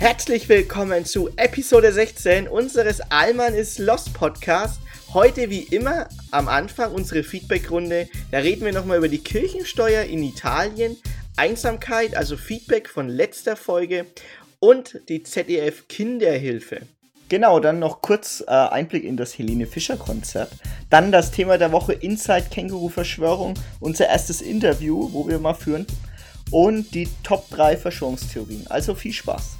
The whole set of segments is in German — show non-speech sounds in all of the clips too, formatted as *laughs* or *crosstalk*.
Herzlich willkommen zu Episode 16 unseres Allmann ist Lost Podcast. Heute wie immer am Anfang unsere Feedbackrunde. Da reden wir nochmal über die Kirchensteuer in Italien, Einsamkeit, also Feedback von letzter Folge und die ZDF Kinderhilfe. Genau, dann noch kurz äh, Einblick in das Helene Fischer Konzert. Dann das Thema der Woche Inside Känguru Verschwörung, unser erstes Interview, wo wir mal führen. Und die Top 3 Verschwörungstheorien. Also viel Spaß.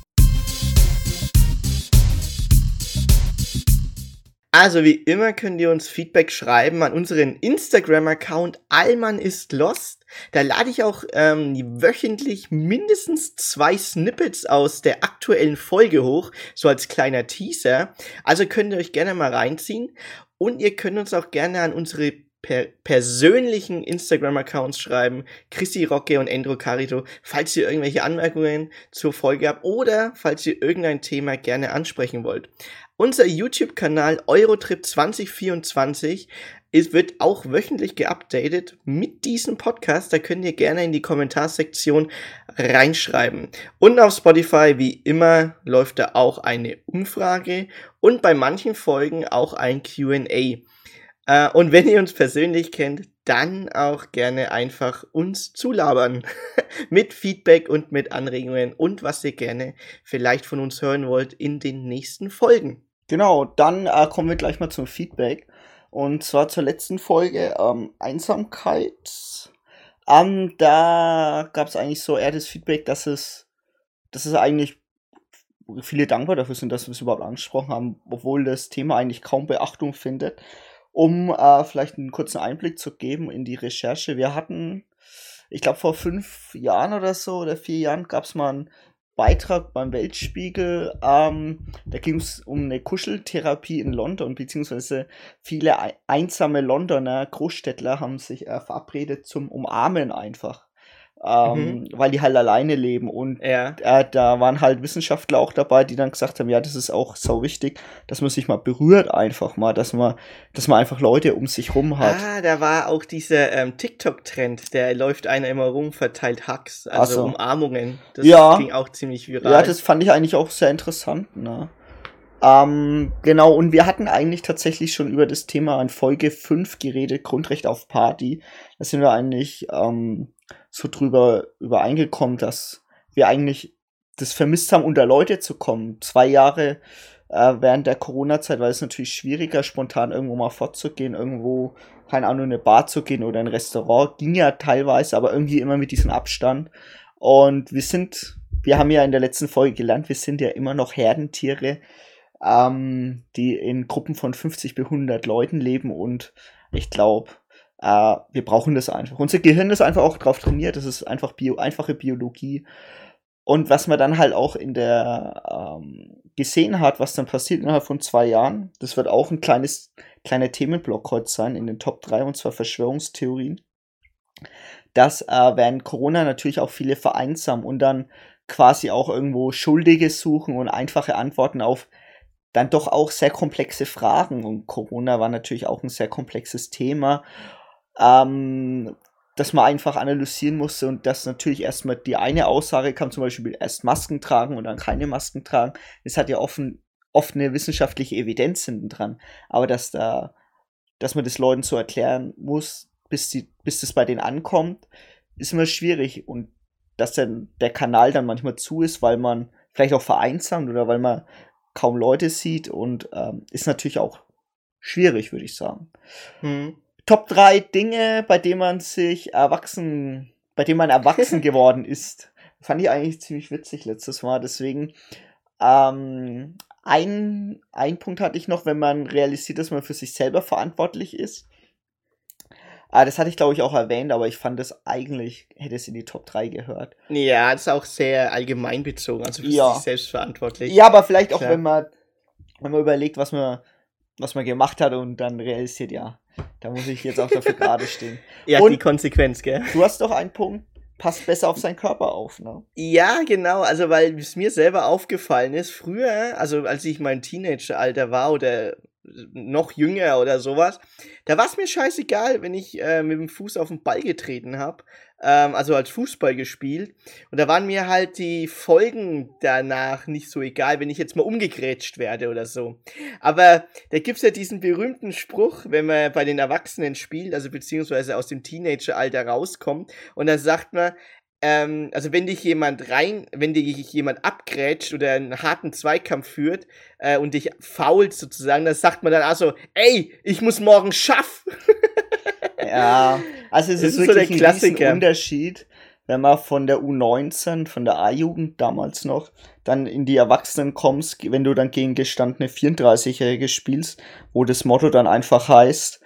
Also wie immer könnt ihr uns Feedback schreiben an unseren Instagram-Account Allmann ist Lost. Da lade ich auch ähm, wöchentlich mindestens zwei Snippets aus der aktuellen Folge hoch, so als kleiner Teaser. Also könnt ihr euch gerne mal reinziehen. Und ihr könnt uns auch gerne an unsere per persönlichen Instagram-Accounts schreiben, Chrissy Rocke und Endro Carito, falls ihr irgendwelche Anmerkungen zur Folge habt oder falls ihr irgendein Thema gerne ansprechen wollt. Unser YouTube-Kanal Eurotrip 2024 ist, wird auch wöchentlich geupdatet mit diesem Podcast. Da könnt ihr gerne in die Kommentarsektion reinschreiben. Und auf Spotify, wie immer, läuft da auch eine Umfrage und bei manchen Folgen auch ein QA. Äh, und wenn ihr uns persönlich kennt, dann auch gerne einfach uns zulabern *laughs* mit Feedback und mit Anregungen und was ihr gerne vielleicht von uns hören wollt in den nächsten Folgen. Genau, dann äh, kommen wir gleich mal zum Feedback. Und zwar zur letzten Folge, ähm, Einsamkeit. Ähm, da gab es eigentlich so eher das Feedback, dass es, dass es eigentlich viele dankbar dafür sind, dass wir es überhaupt angesprochen haben, obwohl das Thema eigentlich kaum Beachtung findet um äh, vielleicht einen kurzen Einblick zu geben in die Recherche. Wir hatten, ich glaube, vor fünf Jahren oder so oder vier Jahren gab es mal einen Beitrag beim Weltspiegel. Ähm, da ging es um eine Kuscheltherapie in London, beziehungsweise viele einsame Londoner Großstädtler haben sich äh, verabredet zum Umarmen einfach ähm, mhm. weil die halt alleine leben. Und ja. äh, da waren halt Wissenschaftler auch dabei, die dann gesagt haben, ja, das ist auch so wichtig, dass man sich mal berührt einfach mal, dass man, dass man einfach Leute um sich rum hat. Ah, da war auch dieser ähm, TikTok-Trend, der läuft einer immer rum, verteilt Hacks, also so. Umarmungen. Das ja. ging auch ziemlich viral. Ja, das fand ich eigentlich auch sehr interessant, ne? Ähm, genau, und wir hatten eigentlich tatsächlich schon über das Thema in Folge 5 geredet, Grundrecht auf Party. Da sind wir eigentlich ähm, so drüber übereingekommen, dass wir eigentlich das vermisst haben, unter Leute zu kommen. Zwei Jahre äh, während der Corona-Zeit war es natürlich schwieriger, spontan irgendwo mal fortzugehen, irgendwo, keine Ahnung, in eine Bar zu gehen oder ein Restaurant. Ging ja teilweise, aber irgendwie immer mit diesem Abstand. Und wir sind, wir haben ja in der letzten Folge gelernt, wir sind ja immer noch Herdentiere, ähm, die in Gruppen von 50 bis 100 Leuten leben und ich glaube, äh, wir brauchen das einfach. Unser Gehirn ist einfach auch drauf trainiert. Das ist einfach Bio, einfache Biologie. Und was man dann halt auch in der ähm, gesehen hat, was dann passiert innerhalb von zwei Jahren, das wird auch ein kleines, kleiner Themenblock heute sein in den Top 3, und zwar Verschwörungstheorien. Dass äh, während Corona natürlich auch viele vereinsamen und dann quasi auch irgendwo Schuldige suchen und einfache Antworten auf dann doch auch sehr komplexe Fragen. Und Corona war natürlich auch ein sehr komplexes Thema ähm, dass man einfach analysieren musste und dass natürlich erstmal die eine Aussage kam, zum Beispiel erst Masken tragen und dann keine Masken tragen. Es hat ja offen, oft eine wissenschaftliche Evidenz hinten dran. Aber dass da, dass man das Leuten so erklären muss, bis, die, bis das bei denen ankommt, ist immer schwierig. Und dass dann der Kanal dann manchmal zu ist, weil man vielleicht auch vereinsamt oder weil man kaum Leute sieht und ähm, ist natürlich auch schwierig, würde ich sagen. Hm. Top 3 Dinge, bei denen man sich erwachsen, bei denen man erwachsen *laughs* geworden ist. Fand ich eigentlich ziemlich witzig letztes Mal. Deswegen, ähm, ein, ein Punkt hatte ich noch, wenn man realisiert, dass man für sich selber verantwortlich ist. Ah, das hatte ich, glaube ich, auch erwähnt, aber ich fand es eigentlich, hätte es in die Top 3 gehört. Ja, das ist auch sehr allgemein bezogen, also für ja. sich selbst verantwortlich. Ja, aber vielleicht auch, wenn man, wenn man überlegt, was man, was man gemacht hat und dann realisiert, ja, da muss ich jetzt auch dafür gerade stehen. *laughs* Ja, Und die Konsequenz, gell? Du hast doch einen Punkt, passt besser auf seinen Körper auf, ne? Ja, genau. Also, weil es mir selber aufgefallen ist, früher, also als ich mein Teenageralter war oder noch jünger oder sowas, da war es mir scheißegal, wenn ich äh, mit dem Fuß auf den Ball getreten habe, ähm, also als Fußball gespielt. Und da waren mir halt die Folgen danach nicht so egal, wenn ich jetzt mal umgegrätscht werde oder so. Aber da gibt's ja diesen berühmten Spruch, wenn man bei den Erwachsenen spielt, also beziehungsweise aus dem Teenageralter rauskommt, und dann sagt man, ähm, also wenn dich jemand rein, wenn dich jemand abgrätscht oder einen harten Zweikampf führt äh, und dich fault sozusagen, dann sagt man dann also, ey, ich muss morgen schaffen. ja, *laughs* also es ist, ist wirklich so der ein Unterschied, wenn man von der U19, von der A-Jugend damals noch, dann in die Erwachsenen kommst, wenn du dann gegen gestandene 34-Jährige spielst, wo das Motto dann einfach heißt,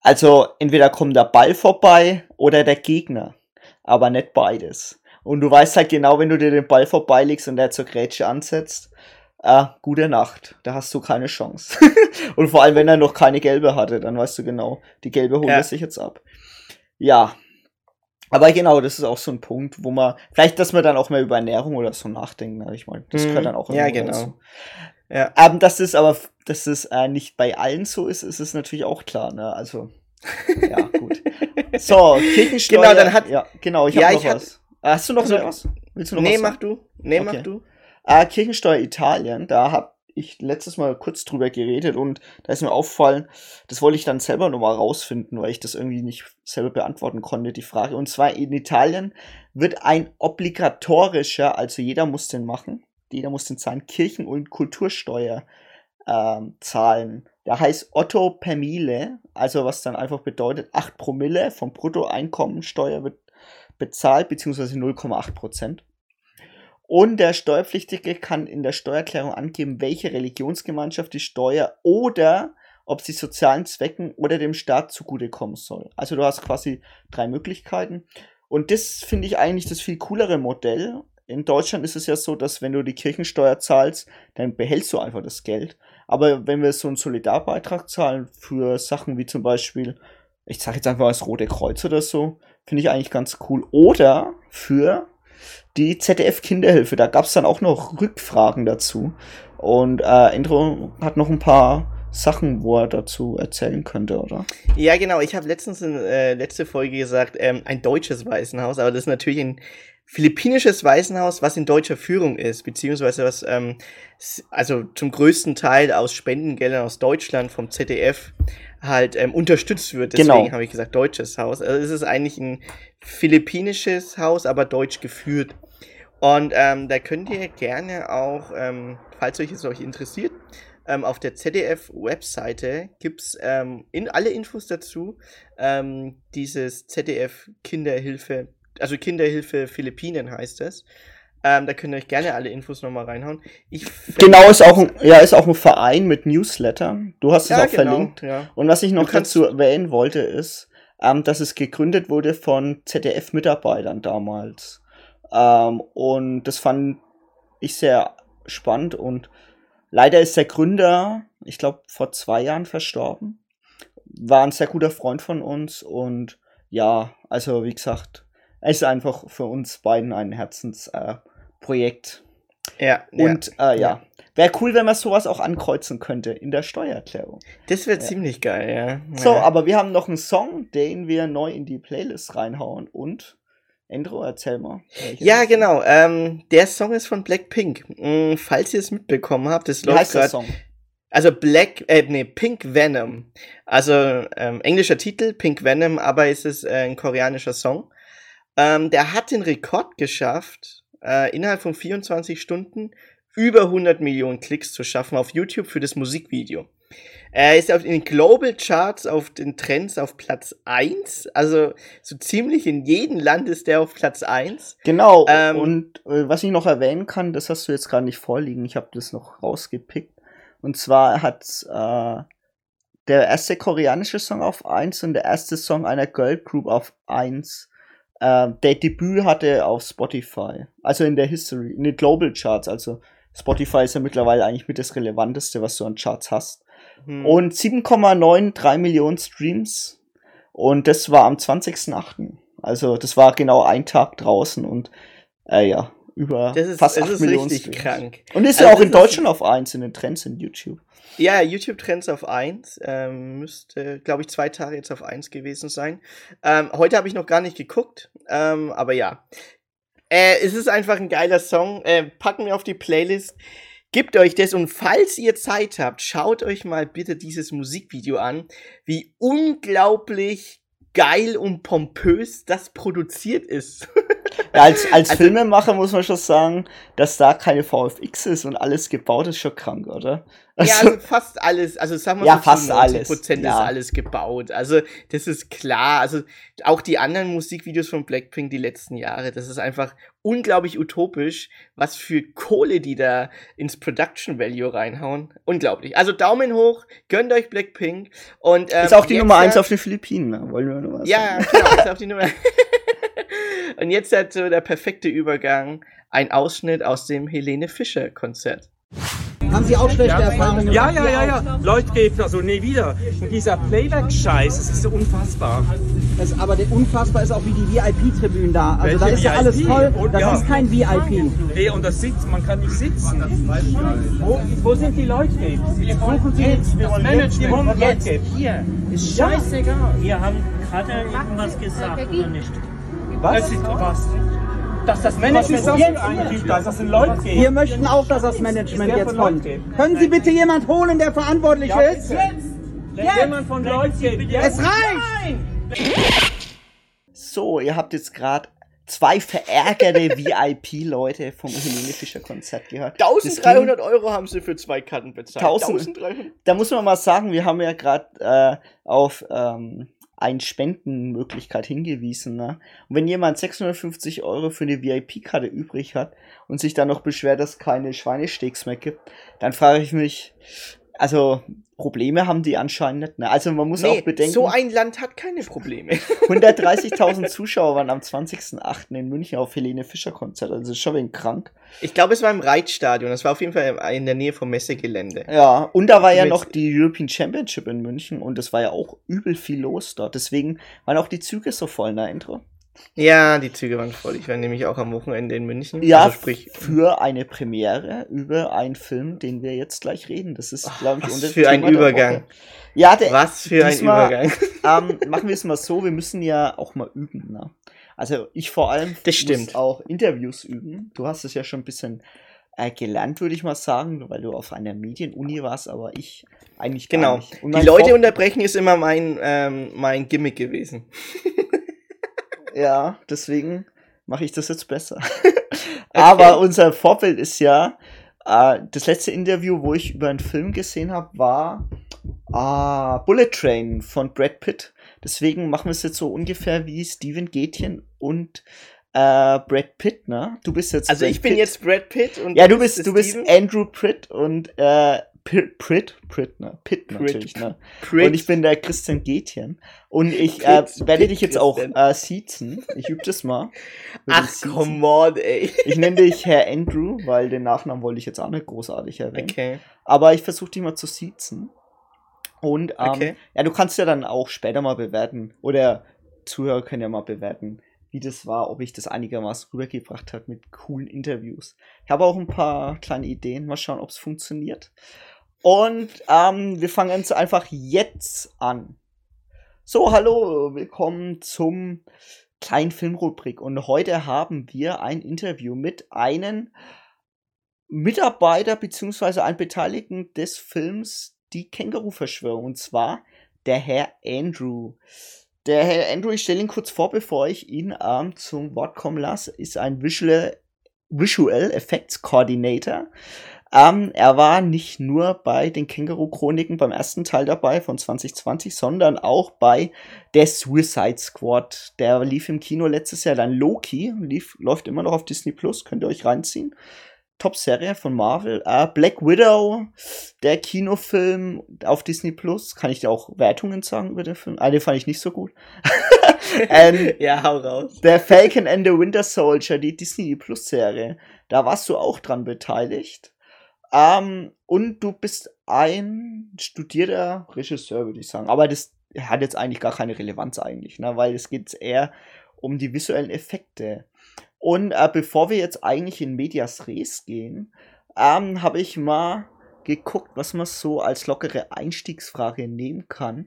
also entweder kommt der Ball vorbei oder der Gegner aber nicht beides. Und du weißt halt genau, wenn du dir den Ball vorbeilegst und der zur Grätsche ansetzt, äh, gute Nacht, da hast du keine Chance. *laughs* und vor allem, wenn er noch keine gelbe hatte, dann weißt du genau, die gelbe holt ja. er sich jetzt ab. Ja. Aber genau, das ist auch so ein Punkt, wo man, vielleicht, dass man dann auch mehr über Ernährung oder so nachdenken, ne? ich meine, das mhm. gehört dann auch Ja, genau. Dazu. Ja. Ähm, dass das aber, dass das äh, nicht bei allen so ist, ist es natürlich auch klar, ne? Also, *laughs* ja, gut. So, Kirchensteuer. Genau, dann hat. Ja, genau, ich ja, habe noch was. Hat, Hast du noch also, was? Willst du noch nee, was? Nee, mach du. Nee, okay. mach du. Äh, Kirchensteuer Italien, da habe ich letztes Mal kurz drüber geredet und da ist mir auffallen, das wollte ich dann selber nochmal rausfinden, weil ich das irgendwie nicht selber beantworten konnte, die Frage. Und zwar in Italien wird ein obligatorischer, also jeder muss den machen, jeder muss den zahlen, Kirchen- und Kultursteuer ähm, zahlen. Der heißt Otto per Mille, also was dann einfach bedeutet, 8 Promille vom Bruttoeinkommensteuer wird bezahlt, beziehungsweise 0,8 Prozent. Und der Steuerpflichtige kann in der Steuererklärung angeben, welche Religionsgemeinschaft die Steuer oder ob sie sozialen Zwecken oder dem Staat zugutekommen soll. Also du hast quasi drei Möglichkeiten. Und das finde ich eigentlich das viel coolere Modell. In Deutschland ist es ja so, dass wenn du die Kirchensteuer zahlst, dann behältst du einfach das Geld. Aber wenn wir so einen Solidarbeitrag zahlen für Sachen wie zum Beispiel, ich sage jetzt einfach das Rote Kreuz oder so, finde ich eigentlich ganz cool. Oder für die ZDF-Kinderhilfe, da gab es dann auch noch Rückfragen dazu. Und äh, Endro hat noch ein paar Sachen, wo er dazu erzählen könnte, oder? Ja, genau. Ich habe letztens in äh, letzte Folge gesagt, ähm, ein deutsches Waisenhaus, aber das ist natürlich ein philippinisches Waisenhaus, was in deutscher Führung ist, beziehungsweise was ähm, also zum größten Teil aus Spendengeldern aus Deutschland vom ZDF halt ähm, unterstützt wird. Deswegen genau. habe ich gesagt deutsches Haus. Also es ist eigentlich ein philippinisches Haus, aber deutsch geführt. Und ähm, da könnt ihr gerne auch, ähm, falls euch es euch interessiert, ähm, auf der ZDF-Webseite gibt's ähm, in alle Infos dazu. Ähm, dieses ZDF Kinderhilfe also Kinderhilfe Philippinen heißt es. Ähm, da könnt ihr euch gerne alle Infos nochmal reinhauen. Ich genau, ist auch, ein, ja, ist auch ein Verein mit Newsletter. Du hast es auch genau, verlinkt. Ja. Und was ich noch dazu erwähnen wollte, ist, ähm, dass es gegründet wurde von ZDF-Mitarbeitern damals. Ähm, und das fand ich sehr spannend. Und leider ist der Gründer, ich glaube, vor zwei Jahren verstorben. War ein sehr guter Freund von uns. Und ja, also wie gesagt, es ist einfach für uns beiden ein Herzensprojekt. Äh, ja. Und ja, äh, ja. ja. wäre cool, wenn man sowas auch ankreuzen könnte in der Steuererklärung. Das wäre ja. ziemlich geil, ja. So, aber wir haben noch einen Song, den wir neu in die Playlist reinhauen und Endro, erzähl mal. Ja, genau. Ähm, der Song ist von Blackpink. Hm, falls ihr es mitbekommen habt, das Wie läuft gerade. Also Black, äh, nee, Pink Venom. Also ähm, englischer Titel, Pink Venom, aber es ist äh, ein koreanischer Song. Ähm, der hat den Rekord geschafft, äh, innerhalb von 24 Stunden über 100 Millionen Klicks zu schaffen auf YouTube für das Musikvideo. Er ist auf den Global Charts auf den Trends auf Platz 1. Also so ziemlich in jedem Land ist der auf Platz 1. Genau. Ähm, und äh, was ich noch erwähnen kann, das hast du jetzt gerade nicht vorliegen. Ich habe das noch rausgepickt. Und zwar hat äh, der erste koreanische Song auf 1 und der erste Song einer Girl Group auf 1 äh, der Debüt hatte auf Spotify. Also in der History, in den Global Charts. Also Spotify ist ja mittlerweile eigentlich mit das Relevanteste, was du an Charts hast. Hm. Und 7,93 Millionen Streams. Und das war am 20.08. Also das war genau ein Tag draußen und äh, ja, über das ist, fast das 8 ist Millionen richtig Streams. krank. Und ist also ja auch in Deutschland auf 1 in den Trends in YouTube. Ja, YouTube-Trends auf 1. Ähm, müsste, glaube ich, zwei Tage jetzt auf 1 gewesen sein. Ähm, heute habe ich noch gar nicht geguckt, ähm, aber ja. Äh, es ist einfach ein geiler Song. Äh, packen wir auf die Playlist. Gebt euch das und falls ihr Zeit habt, schaut euch mal bitte dieses Musikvideo an, wie unglaublich geil und pompös das produziert ist. *laughs* Ja, als, als also, Filmemacher muss man schon sagen, dass da keine VFX ist und alles gebaut ist schon krank, oder? Also, ja, also fast alles, also sagen wir ja, so fast 90 Prozent ja. ist alles gebaut. Also das ist klar. Also auch die anderen Musikvideos von Blackpink die letzten Jahre, das ist einfach unglaublich utopisch, was für Kohle die da ins Production Value reinhauen. Unglaublich. Also Daumen hoch, gönnt euch Blackpink und ähm, ist auch die Nummer eins auf den Philippinen, ne? wollen wir nur mal sagen. Ja, genau, ist auch die Nummer. *laughs* und jetzt hat so der perfekte Übergang ein Ausschnitt aus dem Helene Fischer Konzert. Haben Sie auch schlechte ja, Erfahrungen Ja, ja, ja, ja. Leute geben also nie wieder. Und dieser Playback-Scheiß, das ist so unfassbar. Es, aber der unfassbar ist auch wie die VIP-Tribünen da. Also Welche da ist ja alles voll. Und, das ja. ist kein VIP. Nee, und das sitzt, man kann nicht sitzen. Wo, wo sind die Leute? Die suchen Sie jetzt. Das Management jetzt. Hier. Ist scheißegal. Wir haben gerade irgendwas gesagt, oder nicht? Was? Was? dass das Management so eingibt, dass es Leute geht. Wir möchten auch, dass das Management jetzt kommt. Können Sie bitte jemand holen, der verantwortlich ja, ist? Jetzt! Jetzt! Jemand von Leuten geht. Es reicht! So, ihr habt jetzt gerade zwei verärgerte *laughs* VIP-Leute vom Helene Fischer Konzert gehört. 1300 Euro haben sie für zwei Karten bezahlt. 1300. Da muss man mal sagen, wir haben ja gerade äh, auf ähm, eine Spendenmöglichkeit hingewiesen. Ne? Und wenn jemand 650 Euro für eine VIP-Karte übrig hat und sich dann noch beschwert, dass es keine Schweinesteaks mehr gibt, dann frage ich mich, also Probleme haben die anscheinend nicht. Ne? Also man muss nee, auch bedenken. So ein Land hat keine Probleme. *laughs* 130.000 Zuschauer waren am 20.08. in München auf Helene Fischer Konzert. Also ist schon wegen krank. Ich glaube, es war im Reitstadion. Das war auf jeden Fall in der Nähe vom Messegelände. Ja, und da war ja noch die European Championship in München und es war ja auch übel viel los dort. Deswegen waren auch die Züge so voll in der Intro. Ja, die Züge waren voll. Ich war nämlich auch am Wochenende in München. Ja, also sprich, für eine Premiere über einen Film, den wir jetzt gleich reden. Das ist, glaube ich, unser für ein Übergang. Ja, der, was für diesmal, ein Übergang. *laughs* Ähm, machen wir es mal so, wir müssen ja auch mal üben. Ne? Also ich vor allem das muss auch Interviews üben. Du hast es ja schon ein bisschen äh, gelernt, würde ich mal sagen, weil du auf einer Medienuni warst, aber ich eigentlich gar genau. nicht. Genau. Die Leute unterbrechen ist immer mein, ähm, mein Gimmick gewesen. *laughs* Ja, deswegen mache ich das jetzt besser. *laughs* Aber unser Vorbild ist ja, äh, das letzte Interview, wo ich über einen Film gesehen habe, war äh, Bullet Train von Brad Pitt. Deswegen machen wir es jetzt so ungefähr wie Steven Gätchen und äh, Brad Pitt, ne? Du bist jetzt. Also Brad ich bin Pitt. jetzt Brad Pitt und ja, du bist du bist Andrew Pitt und äh, Pitt, Pitt, ne? Pitt natürlich, ne? Pitt. Und ich bin der Christian Gätchen. Und ich äh, werde Pitt dich jetzt auch äh, siezen. Ich übe das mal. *laughs* Ach, come on, ey. Ich nenne dich Herr Andrew, weil den Nachnamen wollte ich jetzt auch nicht großartig erwähnen. Okay. Aber ich versuche dich mal zu siezen. Und ähm, okay. ja, du kannst ja dann auch später mal bewerten. Oder Zuhörer können ja mal bewerten, wie das war, ob ich das einigermaßen rübergebracht habe mit coolen Interviews. Ich habe auch ein paar kleine Ideen. Mal schauen, ob es funktioniert. Und ähm, wir fangen jetzt einfach jetzt an. So, hallo, willkommen zum kleinen Filmrubrik. Und heute haben wir ein Interview mit einem Mitarbeiter bzw. einem Beteiligten des Films Die Känguru-Verschwörung. Und zwar der Herr Andrew. Der Herr Andrew, ich stelle ihn kurz vor, bevor ich ihn ähm, zum Wort kommen lasse, ist ein Visual, Visual Effects Coordinator ähm, er war nicht nur bei den Känguru-Chroniken beim ersten Teil dabei von 2020, sondern auch bei der Suicide Squad. Der lief im Kino letztes Jahr dann Loki, lief, läuft immer noch auf Disney Plus, könnt ihr euch reinziehen. Top-Serie von Marvel. Äh, Black Widow, der Kinofilm auf Disney Plus. Kann ich dir auch Wertungen sagen über den Film? Ah, den fand ich nicht so gut. *laughs* ähm, ja, hau raus. Der Falcon and the Winter Soldier, die Disney Plus-Serie. Da warst du auch dran beteiligt. Ähm, und du bist ein studierter Regisseur, würde ich sagen. Aber das hat jetzt eigentlich gar keine Relevanz eigentlich, ne? weil es geht eher um die visuellen Effekte. Und äh, bevor wir jetzt eigentlich in Medias Res gehen, ähm, habe ich mal geguckt, was man so als lockere Einstiegsfrage nehmen kann.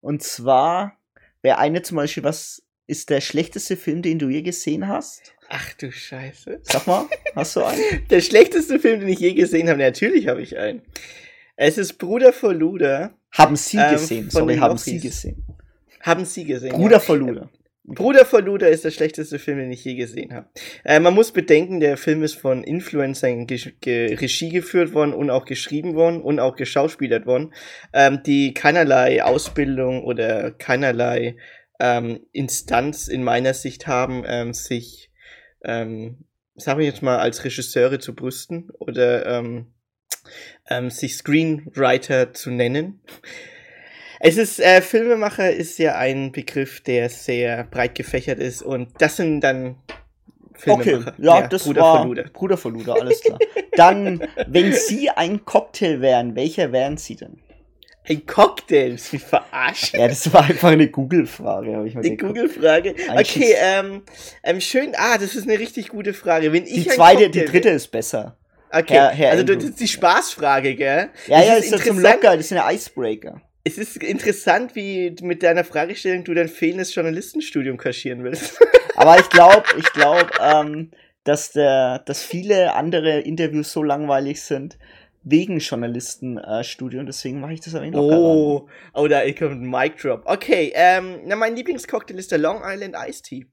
Und zwar wäre eine zum Beispiel, was ist der schlechteste Film, den du je gesehen hast? Ach du Scheiße. Sag mal, hast du einen? *laughs* Der schlechteste Film, den ich je gesehen habe, natürlich habe ich einen. Es ist Bruder vor Luder. Haben Sie ähm, gesehen? Sorry, haben Sie gesehen. Haben Sie gesehen? Bruder ja. vor Luder. *laughs* Bruder von Luder ist der schlechteste Film, den ich je gesehen habe. Äh, man muss bedenken, der Film ist von Influencern ge ge Regie geführt worden und auch geschrieben worden und auch geschauspielert worden, ähm, die keinerlei Ausbildung oder keinerlei ähm, Instanz in meiner Sicht haben, ähm, sich, ähm, sagen wir jetzt mal, als Regisseure zu brüsten oder ähm, ähm, sich Screenwriter zu nennen. Es ist, äh, Filmemacher ist ja ein Begriff, der sehr breit gefächert ist und das sind dann Filmemacher. Okay, ja, ja das Bruder war Luder. Bruder von Luder, alles klar. dann, wenn Sie ein Cocktail wären, welcher wären Sie denn? Ein Cocktail? Mich verarscht. Ja, das war einfach eine Google-Frage, habe ich mal Eine Google-Frage? Okay, ähm, ähm, schön. Ah, das ist eine richtig gute Frage. Wenn ich die zweite, die dritte ist besser. Okay, Herr, Herr also das ist die Spaßfrage, gell? Ja, das ja, ist, ist zum Locker, das ist eine Icebreaker es ist interessant, wie mit deiner Fragestellung du dein fehlendes Journalistenstudium kaschieren willst. *laughs* Aber ich glaube, ich glaube, ähm, dass der, dass viele andere Interviews so langweilig sind wegen Journalistenstudium. Äh, deswegen mache ich das aber noch Oh, oh, da kommt ein Mic Drop. Okay, ähm, na mein Lieblingscocktail ist der Long Island Iced Tea.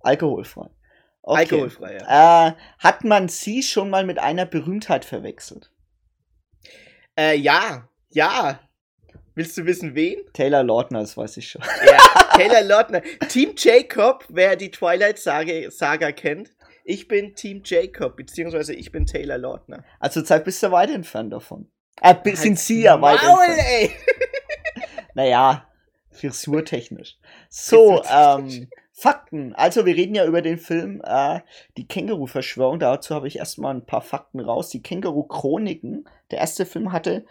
Alkoholfrei. Okay. Alkoholfrei. Ja. Äh, hat man sie schon mal mit einer Berühmtheit verwechselt? Äh, ja, ja. Willst du wissen, wen? Taylor Lautner, das weiß ich schon. Ja, Taylor Lautner. Team Jacob, wer die Twilight Saga, Saga kennt. Ich bin Team Jacob, beziehungsweise ich bin Taylor Lautner. Also Zeit bist du weit entfernt davon. Ah, halt sind sie ja weit Maul, entfernt. ey! *laughs* naja, frisurtechnisch. So, ähm, Fakten. Also, wir reden ja über den Film äh, Die Känguru-Verschwörung. Dazu habe ich erstmal ein paar Fakten raus. Die Känguru-Chroniken. Der erste Film hatte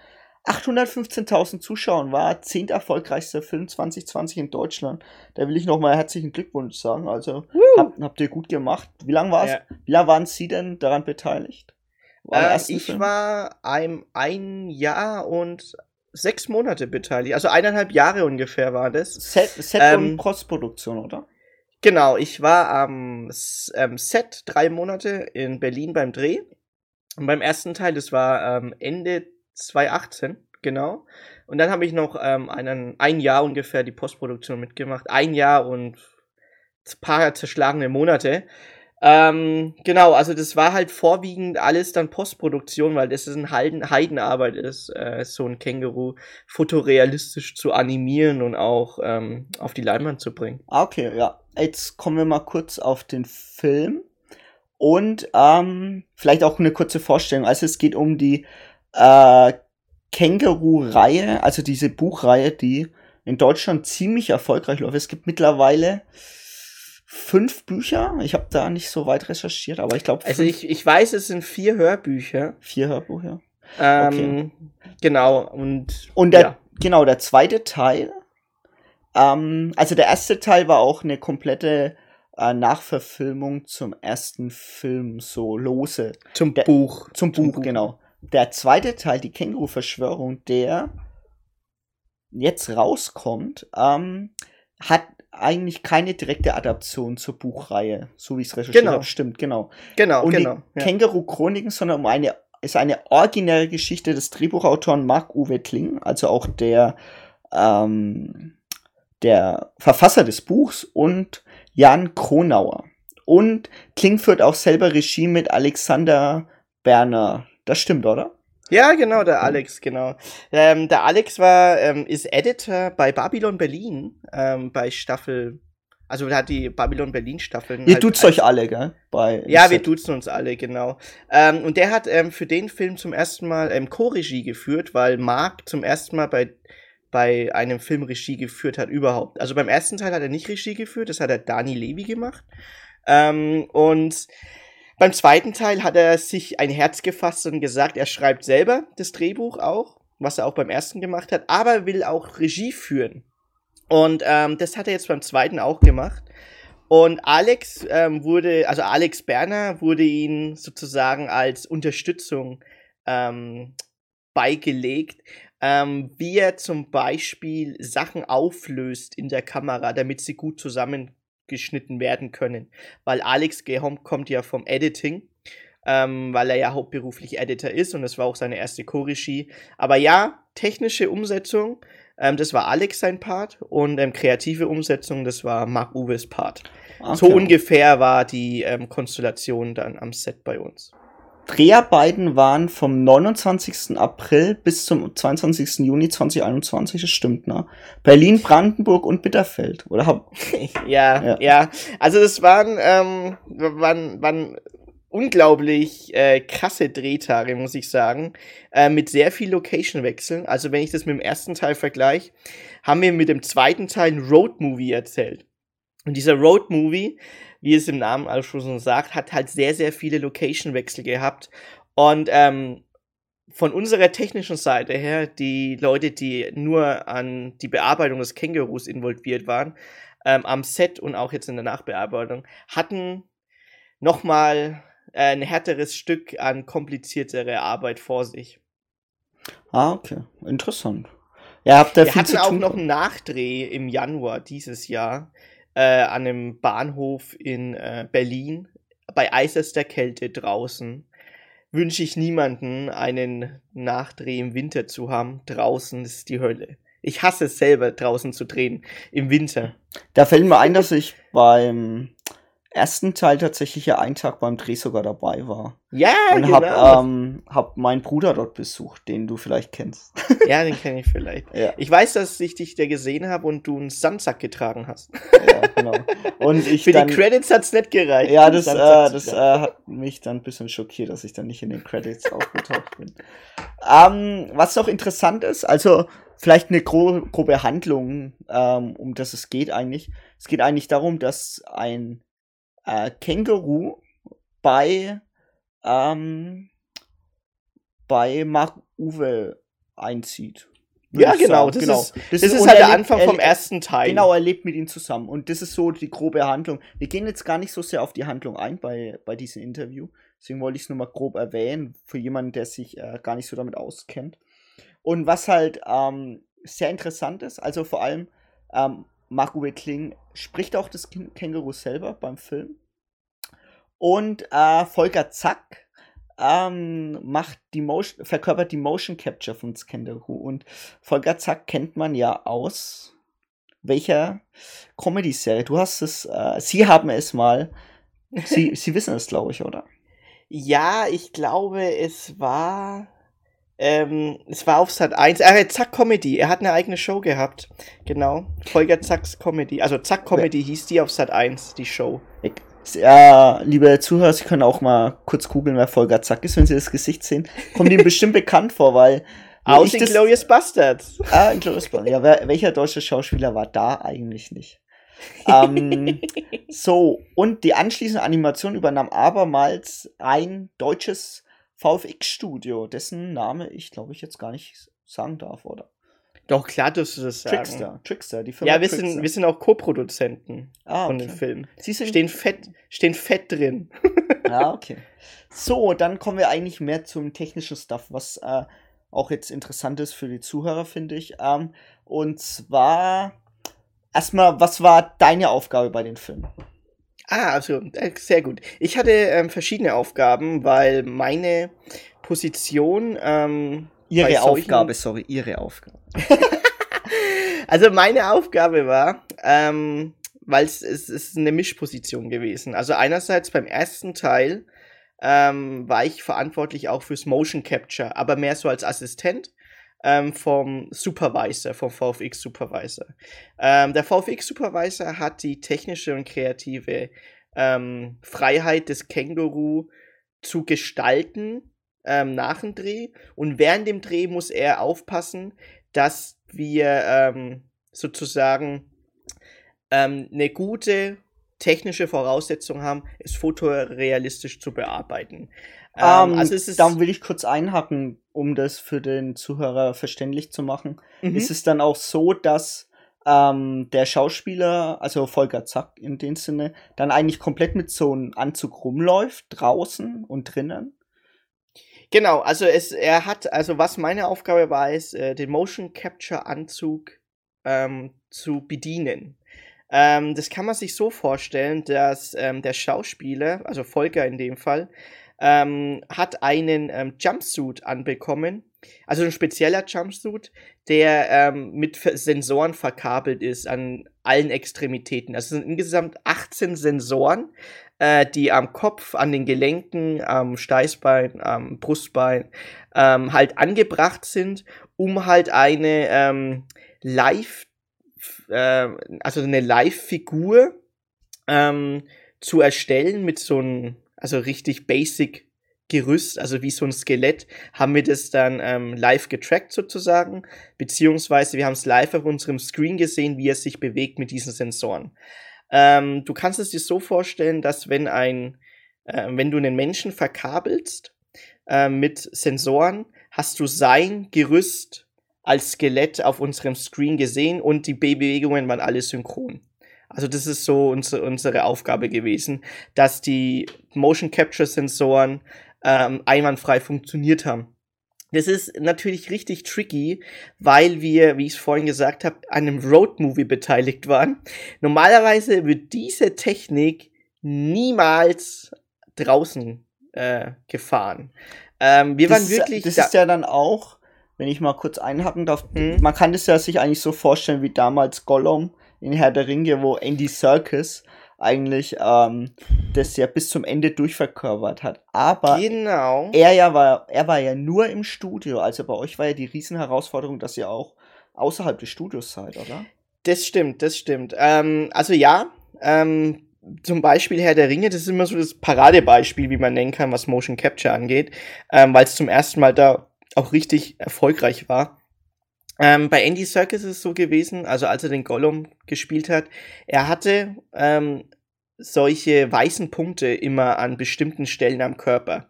815.000 Zuschauer war zehnt erfolgreichster Film 2020 in Deutschland. Da will ich nochmal herzlichen Glückwunsch sagen. Also hab, habt ihr gut gemacht. Wie lange war es? Ja. Wie lange waren Sie denn daran beteiligt? Äh, ich Film? war ein, ein Jahr und sechs Monate beteiligt. Also eineinhalb Jahre ungefähr war das. Set, Set ähm, und Postproduktion, oder? Genau, ich war am ähm, Set drei Monate in Berlin beim Dreh. Und beim ersten Teil, das war ähm, Ende 2018, genau. Und dann habe ich noch ähm, einen, ein Jahr ungefähr die Postproduktion mitgemacht. Ein Jahr und ein paar zerschlagene Monate. Ähm, genau, also das war halt vorwiegend alles dann Postproduktion, weil das ist ein Heiden Heidenarbeit ist, äh, so ein Känguru fotorealistisch zu animieren und auch ähm, auf die Leinwand zu bringen. Ah, okay, ja. Jetzt kommen wir mal kurz auf den Film und ähm, vielleicht auch eine kurze Vorstellung. Also es geht um die äh, Känguru-Reihe, also diese Buchreihe, die in Deutschland ziemlich erfolgreich läuft. Es gibt mittlerweile fünf Bücher. Ich habe da nicht so weit recherchiert, aber ich glaube. Also ich, ich weiß, es sind vier Hörbücher. Vier Hörbücher. Ähm, okay. Genau, und. Und der, ja. genau, der zweite Teil. Ähm, also der erste Teil war auch eine komplette äh, Nachverfilmung zum ersten Film, so lose. Zum der, Buch. Zum, zum Buch, Buch, genau der zweite Teil, die Känguru-Verschwörung, der jetzt rauskommt, ähm, hat eigentlich keine direkte Adaption zur Buchreihe, so wie ich es recherchiert genau. habe. Stimmt, genau. Genau, Und genau. Die ja. Känguru-Chroniken, sondern um eine, ist eine originäre Geschichte des Drehbuchautoren Marc-Uwe Kling, also auch der, ähm, der Verfasser des Buchs und Jan Kronauer. Und Kling führt auch selber Regie mit Alexander Berner das stimmt, oder? Ja, genau, der Alex, genau. Ähm, der Alex war, ähm, ist Editor bei Babylon Berlin, ähm, bei Staffel, also hat die Babylon Berlin Staffeln. Ihr halt, duzt euch alle, gell? Bei ja, Set. wir duzen uns alle, genau. Ähm, und der hat ähm, für den Film zum ersten Mal ähm, Co-Regie geführt, weil Mark zum ersten Mal bei bei einem Film Regie geführt hat überhaupt. Also beim ersten Teil hat er nicht Regie geführt, das hat er Dani Levy gemacht. Ähm, und beim zweiten Teil hat er sich ein Herz gefasst und gesagt, er schreibt selber das Drehbuch auch, was er auch beim ersten gemacht hat, aber will auch Regie führen. Und ähm, das hat er jetzt beim zweiten auch gemacht. Und Alex ähm, wurde, also Alex Berner wurde ihn sozusagen als Unterstützung ähm, beigelegt, ähm, wie er zum Beispiel Sachen auflöst in der Kamera, damit sie gut zusammengeschnitten werden können. Weil Alex Gehom kommt ja vom Editing, ähm, weil er ja hauptberuflich Editor ist und das war auch seine erste Co-Regie. Aber ja, technische Umsetzung ähm, das war Alex sein Part und ähm, kreative Umsetzung, das war Mark Uwes Part. Okay. So ungefähr war die ähm, Konstellation dann am Set bei uns. Dreharbeiten waren vom 29. April bis zum 22. Juni 2021, das stimmt, ne? Berlin, Brandenburg und Bitterfeld, oder? *laughs* ja, ja, ja, Also das waren, ähm, waren, waren unglaublich äh, krasse Drehtage, muss ich sagen, äh, mit sehr viel Location-Wechseln. Also wenn ich das mit dem ersten Teil vergleiche, haben wir mit dem zweiten Teil ein Road-Movie erzählt. Und dieser Road-Movie, wie es im Namen auch schon sagt, hat halt sehr, sehr viele Location-Wechsel gehabt. Und ähm, von unserer technischen Seite her, die Leute, die nur an die Bearbeitung des Kängurus involviert waren, ähm, am Set und auch jetzt in der Nachbearbeitung, hatten nochmal ein härteres Stück an kompliziertere Arbeit vor sich. Ah, okay. Interessant. Ja, habt ihr Wir hatten auch noch einen Nachdreh im Januar dieses Jahr äh, an einem Bahnhof in äh, Berlin bei eiserster Kälte draußen. Wünsche ich niemanden einen Nachdreh im Winter zu haben. Draußen ist die Hölle. Ich hasse es selber, draußen zu drehen im Winter. Da fällt mir ein, dass ich beim ersten Teil tatsächlich ja einen Tag beim Dreh sogar dabei war. Ja, und genau. hab, ähm, hab meinen Bruder dort besucht, den du vielleicht kennst. *laughs* Ja, den kenne ich vielleicht. Ja. Ich weiß, dass ich dich da gesehen habe und du einen Sandsack getragen hast. Ja, genau. Und *laughs* ich Für dann, die Credits hat's nicht gereicht. Ja, das, äh, das äh, hat mich dann ein bisschen schockiert, dass ich dann nicht in den Credits aufgetaucht bin. Ähm, was noch interessant ist, also vielleicht eine gro grobe Handlung, ähm, um das es geht eigentlich. Es geht eigentlich darum, dass ein äh, Känguru bei, ähm, bei Mark Uwe einzieht. Ja, genau. Das genau. ist, das, das ist halt der Anfang vom ersten Teil. Genau, er lebt mit ihm zusammen. Und das ist so die grobe Handlung. Wir gehen jetzt gar nicht so sehr auf die Handlung ein bei, bei diesem Interview. Deswegen wollte ich es nur mal grob erwähnen, für jemanden, der sich äh, gar nicht so damit auskennt. Und was halt ähm, sehr interessant ist, also vor allem ähm, Mark-Uwe Kling spricht auch das Känguru selber beim Film. Und äh, Volker Zack ähm, macht die Motion, verkörpert die Motion Capture von Känguru. Und Volker Zack kennt man ja aus welcher Comedy-Serie? Du hast es, äh, Sie haben es mal. Sie, *laughs* Sie wissen es, glaube ich, oder? Ja, ich glaube, es war ähm, es war auf Sat 1. Ah, Zack Comedy. Er hat eine eigene Show gehabt. Genau. Holger Zacks Comedy. Also Zack Comedy ja. hieß die auf Sat 1, die Show. Ja, liebe Zuhörer, Sie können auch mal kurz googeln, wer Volker Zack ist, wenn Sie das Gesicht sehen. Kommt Ihnen bestimmt *laughs* bekannt vor, weil. Aus den Glorious Bastards. Ah, Glorious Bastards. Ja, wer, welcher deutsche Schauspieler war da eigentlich nicht? ähm, *laughs* so, und die anschließende Animation übernahm abermals ein deutsches VFX-Studio, dessen Name ich glaube ich jetzt gar nicht sagen darf, oder? Doch, klar dass du das sagen. Trickster, Trickster, die Firma Ja, wir, Trickster. Sind, wir sind auch Co-Produzenten ah, von okay. dem Film. Sie stehen fett, stehen fett drin. ah, *laughs* okay. So, dann kommen wir eigentlich mehr zum technischen Stuff, was äh, auch jetzt interessant ist für die Zuhörer, finde ich. Ähm, und zwar erstmal, was war deine Aufgabe bei den Filmen? Ah, also äh, sehr gut. Ich hatte ähm, verschiedene Aufgaben, weil meine Position. Ähm, ihre Aufgabe, sorry, ihre Aufgabe. *laughs* also meine Aufgabe war, ähm, weil es, es ist eine Mischposition gewesen. Also einerseits beim ersten Teil ähm, war ich verantwortlich auch fürs Motion Capture, aber mehr so als Assistent ähm, vom Supervisor, vom VFX Supervisor. Ähm, der VFX Supervisor hat die technische und kreative ähm, Freiheit des Känguru zu gestalten ähm, nach dem Dreh und während dem Dreh muss er aufpassen, dass wir ähm, sozusagen ähm, eine gute technische Voraussetzung haben, es fotorealistisch zu bearbeiten. Ähm, um, also es ist dann will ich kurz einhaken, um das für den Zuhörer verständlich zu machen. Mhm. Ist es dann auch so, dass ähm, der Schauspieler, also Volker Zack in dem Sinne, dann eigentlich komplett mit so einem Anzug rumläuft, draußen und drinnen. Genau, also es, er hat, also was meine Aufgabe war, ist, äh, den Motion Capture Anzug ähm, zu bedienen. Ähm, das kann man sich so vorstellen, dass ähm, der Schauspieler, also Volker in dem Fall, ähm, hat einen ähm, Jumpsuit anbekommen. Also ein spezieller Jumpsuit, der ähm, mit Sensoren verkabelt ist an allen Extremitäten. Also sind insgesamt 18 Sensoren, äh, die am Kopf, an den Gelenken, am Steißbein, am Brustbein ähm, halt angebracht sind, um halt eine ähm, Live- äh, also eine Live-Figur ähm, zu erstellen mit so einem, also richtig basic Gerüst, also wie so ein Skelett, haben wir das dann ähm, live getrackt sozusagen, beziehungsweise wir haben es live auf unserem Screen gesehen, wie er sich bewegt mit diesen Sensoren. Ähm, du kannst es dir so vorstellen, dass wenn ein, äh, wenn du einen Menschen verkabelst äh, mit Sensoren, hast du sein Gerüst als Skelett auf unserem Screen gesehen und die Bewegungen waren alle synchron. Also das ist so unsere, unsere Aufgabe gewesen, dass die Motion Capture Sensoren ähm, einwandfrei funktioniert haben. Das ist natürlich richtig tricky, weil wir, wie ich es vorhin gesagt habe, an einem Roadmovie beteiligt waren. Normalerweise wird diese Technik niemals draußen äh, gefahren. Ähm, wir das waren wirklich. Das da ist ja dann auch wenn ich mal kurz einhaken darf, mhm. man kann das ja sich eigentlich so vorstellen wie damals Gollum in Herr der Ringe, wo Andy Serkis eigentlich ähm, das ja bis zum Ende durchverkörpert hat. Aber genau. er ja war, er war ja nur im Studio. Also bei euch war ja die Riesenherausforderung, dass ihr auch außerhalb des Studios seid, oder? Das stimmt, das stimmt. Ähm, also ja, ähm, zum Beispiel Herr der Ringe, das ist immer so das Paradebeispiel, wie man nennen kann, was Motion Capture angeht, ähm, weil es zum ersten Mal da auch richtig erfolgreich war. Ähm, bei Andy Serkis ist es so gewesen, also als er den Gollum gespielt hat, er hatte ähm, solche weißen Punkte immer an bestimmten Stellen am Körper.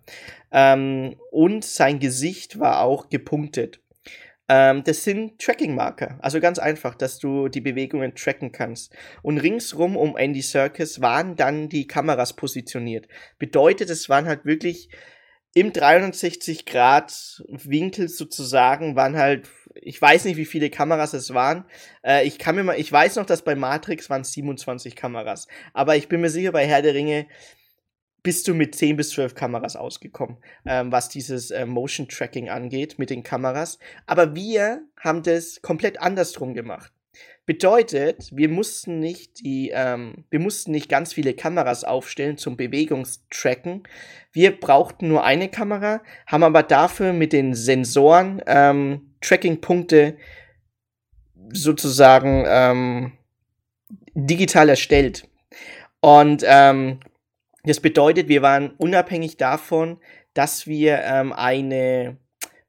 Ähm, und sein Gesicht war auch gepunktet. Ähm, das sind Tracking-Marker, also ganz einfach, dass du die Bewegungen tracken kannst. Und ringsrum um Andy Serkis waren dann die Kameras positioniert. Bedeutet, es waren halt wirklich im 360 Grad Winkel sozusagen waren halt, ich weiß nicht, wie viele Kameras es waren. Äh, ich kann mir mal, ich weiß noch, dass bei Matrix waren 27 Kameras. Aber ich bin mir sicher, bei Herr der Ringe bist du mit 10 bis 12 Kameras ausgekommen, ähm, was dieses äh, Motion Tracking angeht mit den Kameras. Aber wir haben das komplett andersrum gemacht. Bedeutet, wir mussten nicht die, ähm, wir mussten nicht ganz viele Kameras aufstellen zum Bewegungstracken. Wir brauchten nur eine Kamera, haben aber dafür mit den Sensoren ähm, Tracking-Punkte sozusagen ähm, digital erstellt. Und ähm, das bedeutet, wir waren unabhängig davon, dass wir ähm, eine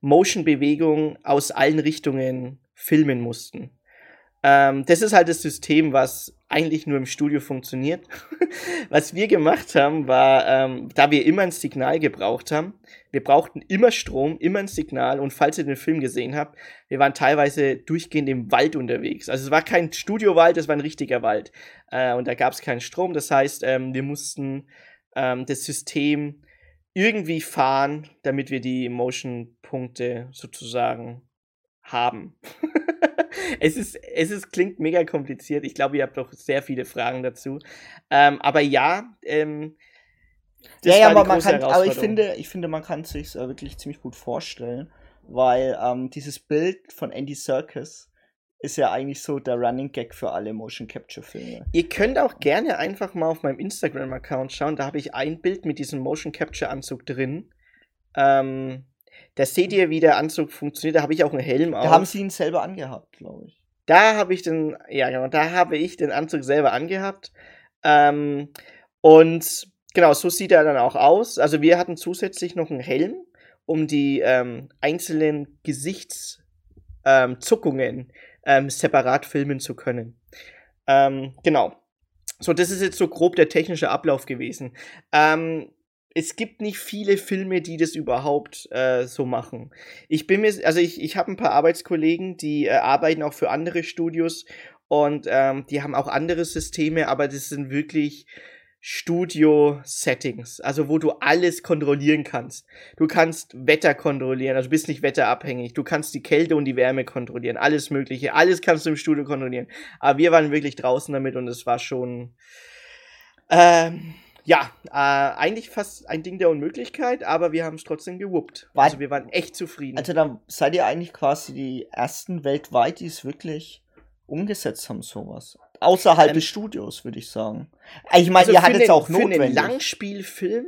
Motion-Bewegung aus allen Richtungen filmen mussten. Ähm, das ist halt das System, was eigentlich nur im Studio funktioniert. *laughs* was wir gemacht haben, war, ähm, da wir immer ein Signal gebraucht haben, wir brauchten immer Strom, immer ein Signal und falls ihr den Film gesehen habt, wir waren teilweise durchgehend im Wald unterwegs. Also es war kein Studiowald, es war ein richtiger Wald. Äh, und da gab es keinen Strom, das heißt, ähm, wir mussten ähm, das System irgendwie fahren, damit wir die Motion-Punkte sozusagen haben. *laughs* es ist, es ist, klingt mega kompliziert. Ich glaube, ihr habt doch sehr viele Fragen dazu. Ähm, aber ja, ähm, ja, ja, aber, man kann, aber ich finde, ich finde, man kann sich äh, wirklich ziemlich gut vorstellen, weil ähm, dieses Bild von Andy Serkis ist ja eigentlich so der Running Gag für alle Motion Capture Filme. Ihr könnt auch gerne einfach mal auf meinem Instagram Account schauen. Da habe ich ein Bild mit diesem Motion Capture Anzug drin. Ähm, da seht ihr, wie der Anzug funktioniert. Da habe ich auch einen Helm auf. Da haben sie ihn selber angehabt, glaube ich. Da habe ich den, ja genau, da habe ich den Anzug selber angehabt. Ähm, und genau, so sieht er dann auch aus. Also wir hatten zusätzlich noch einen Helm, um die ähm, einzelnen Gesichtszuckungen ähm, ähm, separat filmen zu können. Ähm, genau. So, das ist jetzt so grob der technische Ablauf gewesen. Ähm, es gibt nicht viele Filme, die das überhaupt äh, so machen. Ich bin mir, also ich, ich habe ein paar Arbeitskollegen, die äh, arbeiten auch für andere Studios Und ähm, die haben auch andere Systeme, aber das sind wirklich Studio-Settings, also wo du alles kontrollieren kannst. Du kannst Wetter kontrollieren, also du bist nicht wetterabhängig. Du kannst die Kälte und die Wärme kontrollieren, alles Mögliche. Alles kannst du im Studio kontrollieren. Aber wir waren wirklich draußen damit und es war schon, ähm, ja, äh, eigentlich fast ein Ding der Unmöglichkeit, aber wir haben es trotzdem gewuppt. Also wir waren echt zufrieden. Also dann seid ihr eigentlich quasi die ersten weltweit, die es wirklich umgesetzt haben, sowas. Außerhalb ähm, des Studios, würde ich sagen. Ich meine, also ihr hattet es auch notwendig. Für einen Langspielfilm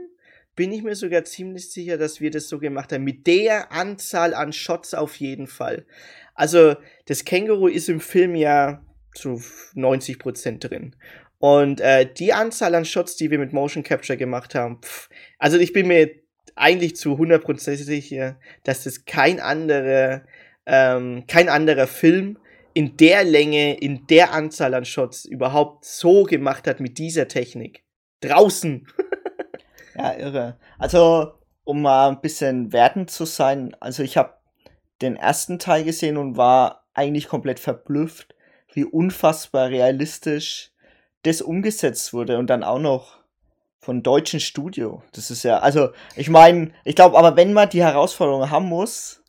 bin ich mir sogar ziemlich sicher, dass wir das so gemacht haben. Mit der Anzahl an Shots auf jeden Fall. Also, das Känguru ist im Film ja zu 90 Prozent drin. Und äh, die Anzahl an Shots, die wir mit Motion Capture gemacht haben, pff, also ich bin mir eigentlich zu 100% sicher, dass das kein anderer, ähm, kein anderer Film in der Länge, in der Anzahl an Shots überhaupt so gemacht hat mit dieser Technik. Draußen. *laughs* ja, irre. Also, um mal ein bisschen wertend zu sein, also ich habe den ersten Teil gesehen und war eigentlich komplett verblüfft, wie unfassbar realistisch das umgesetzt wurde und dann auch noch von deutschen Studio. Das ist ja, also ich meine, ich glaube, aber wenn man die Herausforderung haben muss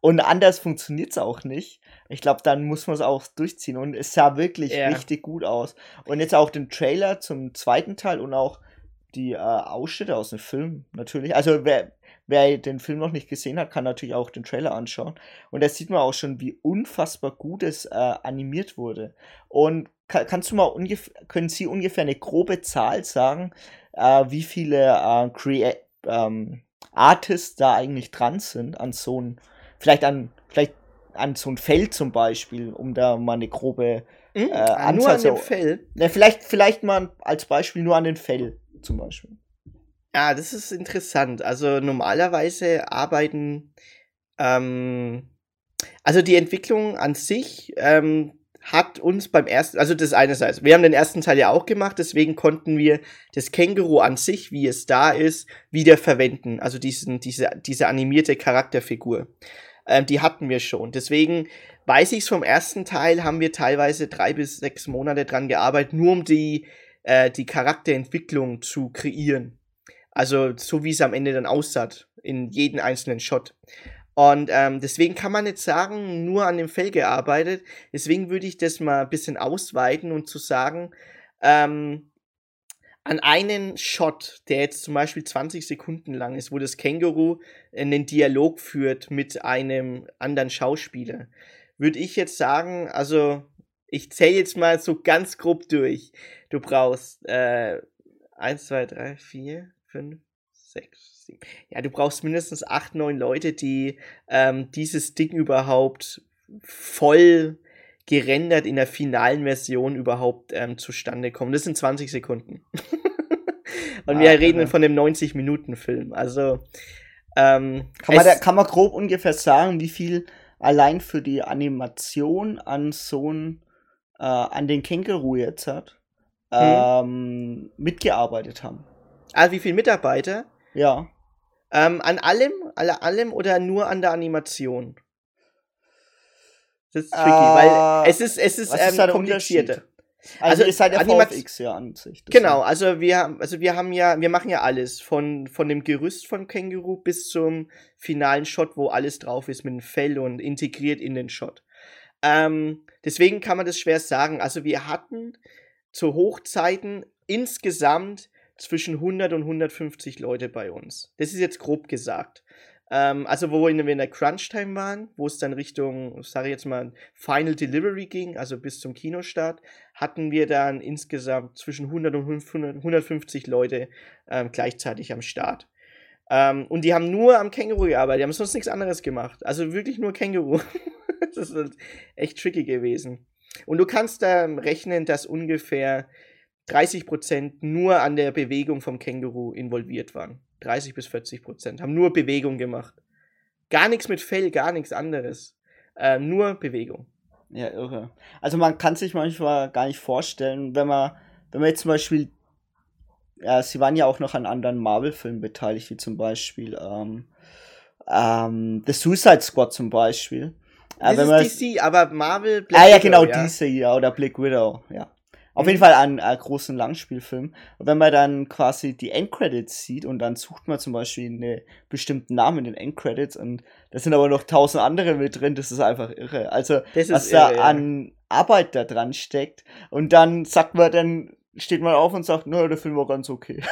und anders funktioniert es auch nicht, ich glaube, dann muss man es auch durchziehen und es sah wirklich ja. richtig gut aus. Und jetzt auch den Trailer zum zweiten Teil und auch die äh, Ausschnitte aus dem Film natürlich. Also wer, wer den Film noch nicht gesehen hat, kann natürlich auch den Trailer anschauen. Und da sieht man auch schon, wie unfassbar gut es äh, animiert wurde. Und kann, kannst du mal ungefähr, können Sie ungefähr eine grobe Zahl sagen, äh, wie viele äh, Crea ähm, Artists da eigentlich dran sind an so ein, vielleicht an, vielleicht an so ein Feld zum Beispiel, um da mal eine grobe mhm, äh, Anzahl Nur an dem Fell? Ne, vielleicht, vielleicht mal als Beispiel nur an den Fell zum Beispiel. Ja, das ist interessant. Also normalerweise arbeiten ähm, also die Entwicklung an sich ähm, hat uns beim ersten, also das einerseits, wir haben den ersten Teil ja auch gemacht, deswegen konnten wir das Känguru an sich, wie es da ist, wieder verwenden. Also diesen, diese, diese animierte Charakterfigur. Ähm, die hatten wir schon. Deswegen weiß ich es vom ersten Teil, haben wir teilweise drei bis sechs Monate dran gearbeitet, nur um die, äh, die Charakterentwicklung zu kreieren. Also so wie es am Ende dann aussah, in jeden einzelnen Shot. Und ähm, deswegen kann man nicht sagen, nur an dem Fell gearbeitet. Deswegen würde ich das mal ein bisschen ausweiten und zu sagen, ähm, an einen Shot, der jetzt zum Beispiel 20 Sekunden lang ist, wo das Känguru einen Dialog führt mit einem anderen Schauspieler, würde ich jetzt sagen, also ich zähle jetzt mal so ganz grob durch. Du brauchst äh, 1, 2, 3, 4, 5, 6, ja, du brauchst mindestens acht, neun Leute, die ähm, dieses Ding überhaupt voll gerendert in der finalen Version überhaupt ähm, zustande kommen. Das sind 20 Sekunden. *laughs* Und ah, wir reden ja. von dem 90-Minuten-Film. Also ähm, kann, man da, kann man grob ungefähr sagen, wie viel allein für die Animation an so ein, äh, an den Känguru jetzt hat, hm. ähm, mitgearbeitet haben. Also wie viele Mitarbeiter? Ja. Ähm, an allem, alle, allem oder nur an der Animation? Das ist tricky, uh, weil es ist, es ist, ähm, ist komplizierter. Also, also ihr seid ja VFX ja an sich. Genau, also wir, also wir haben ja, wir machen ja alles von, von dem Gerüst von Känguru bis zum finalen Shot, wo alles drauf ist mit dem Fell und integriert in den Shot. Ähm, deswegen kann man das schwer sagen. Also wir hatten zu Hochzeiten insgesamt zwischen 100 und 150 Leute bei uns. Das ist jetzt grob gesagt. Ähm, also wo wir in der Crunch-Time waren, wo es dann Richtung, sage ich jetzt mal, Final Delivery ging, also bis zum Kinostart, hatten wir dann insgesamt zwischen 100 und 500, 150 Leute ähm, gleichzeitig am Start. Ähm, und die haben nur am Känguru gearbeitet, die haben sonst nichts anderes gemacht. Also wirklich nur Känguru. *laughs* das ist echt tricky gewesen. Und du kannst da rechnen, dass ungefähr 30 Prozent nur an der Bewegung vom Känguru involviert waren. 30 bis 40 Prozent haben nur Bewegung gemacht. Gar nichts mit Fell, gar nichts anderes. Äh, nur Bewegung. Ja, irre. Also man kann sich manchmal gar nicht vorstellen, wenn man, wenn man jetzt zum Beispiel, ja, sie waren ja auch noch an anderen Marvel-Filmen beteiligt, wie zum Beispiel ähm, ähm, The Suicide Squad zum Beispiel. Äh, das ist DC, aber Marvel, Black Ah ja, genau, ja. DC, ja, oder Black Widow, ja. Auf jeden Fall einen äh, großen Langspielfilm. Und wenn man dann quasi die Endcredits sieht und dann sucht man zum Beispiel einen bestimmten Namen in den Endcredits und da sind aber noch tausend andere mit drin, das ist einfach irre. Also, was irre, da an Arbeit da dran steckt und dann sagt man, dann steht man auf und sagt, naja, der Film war ganz okay.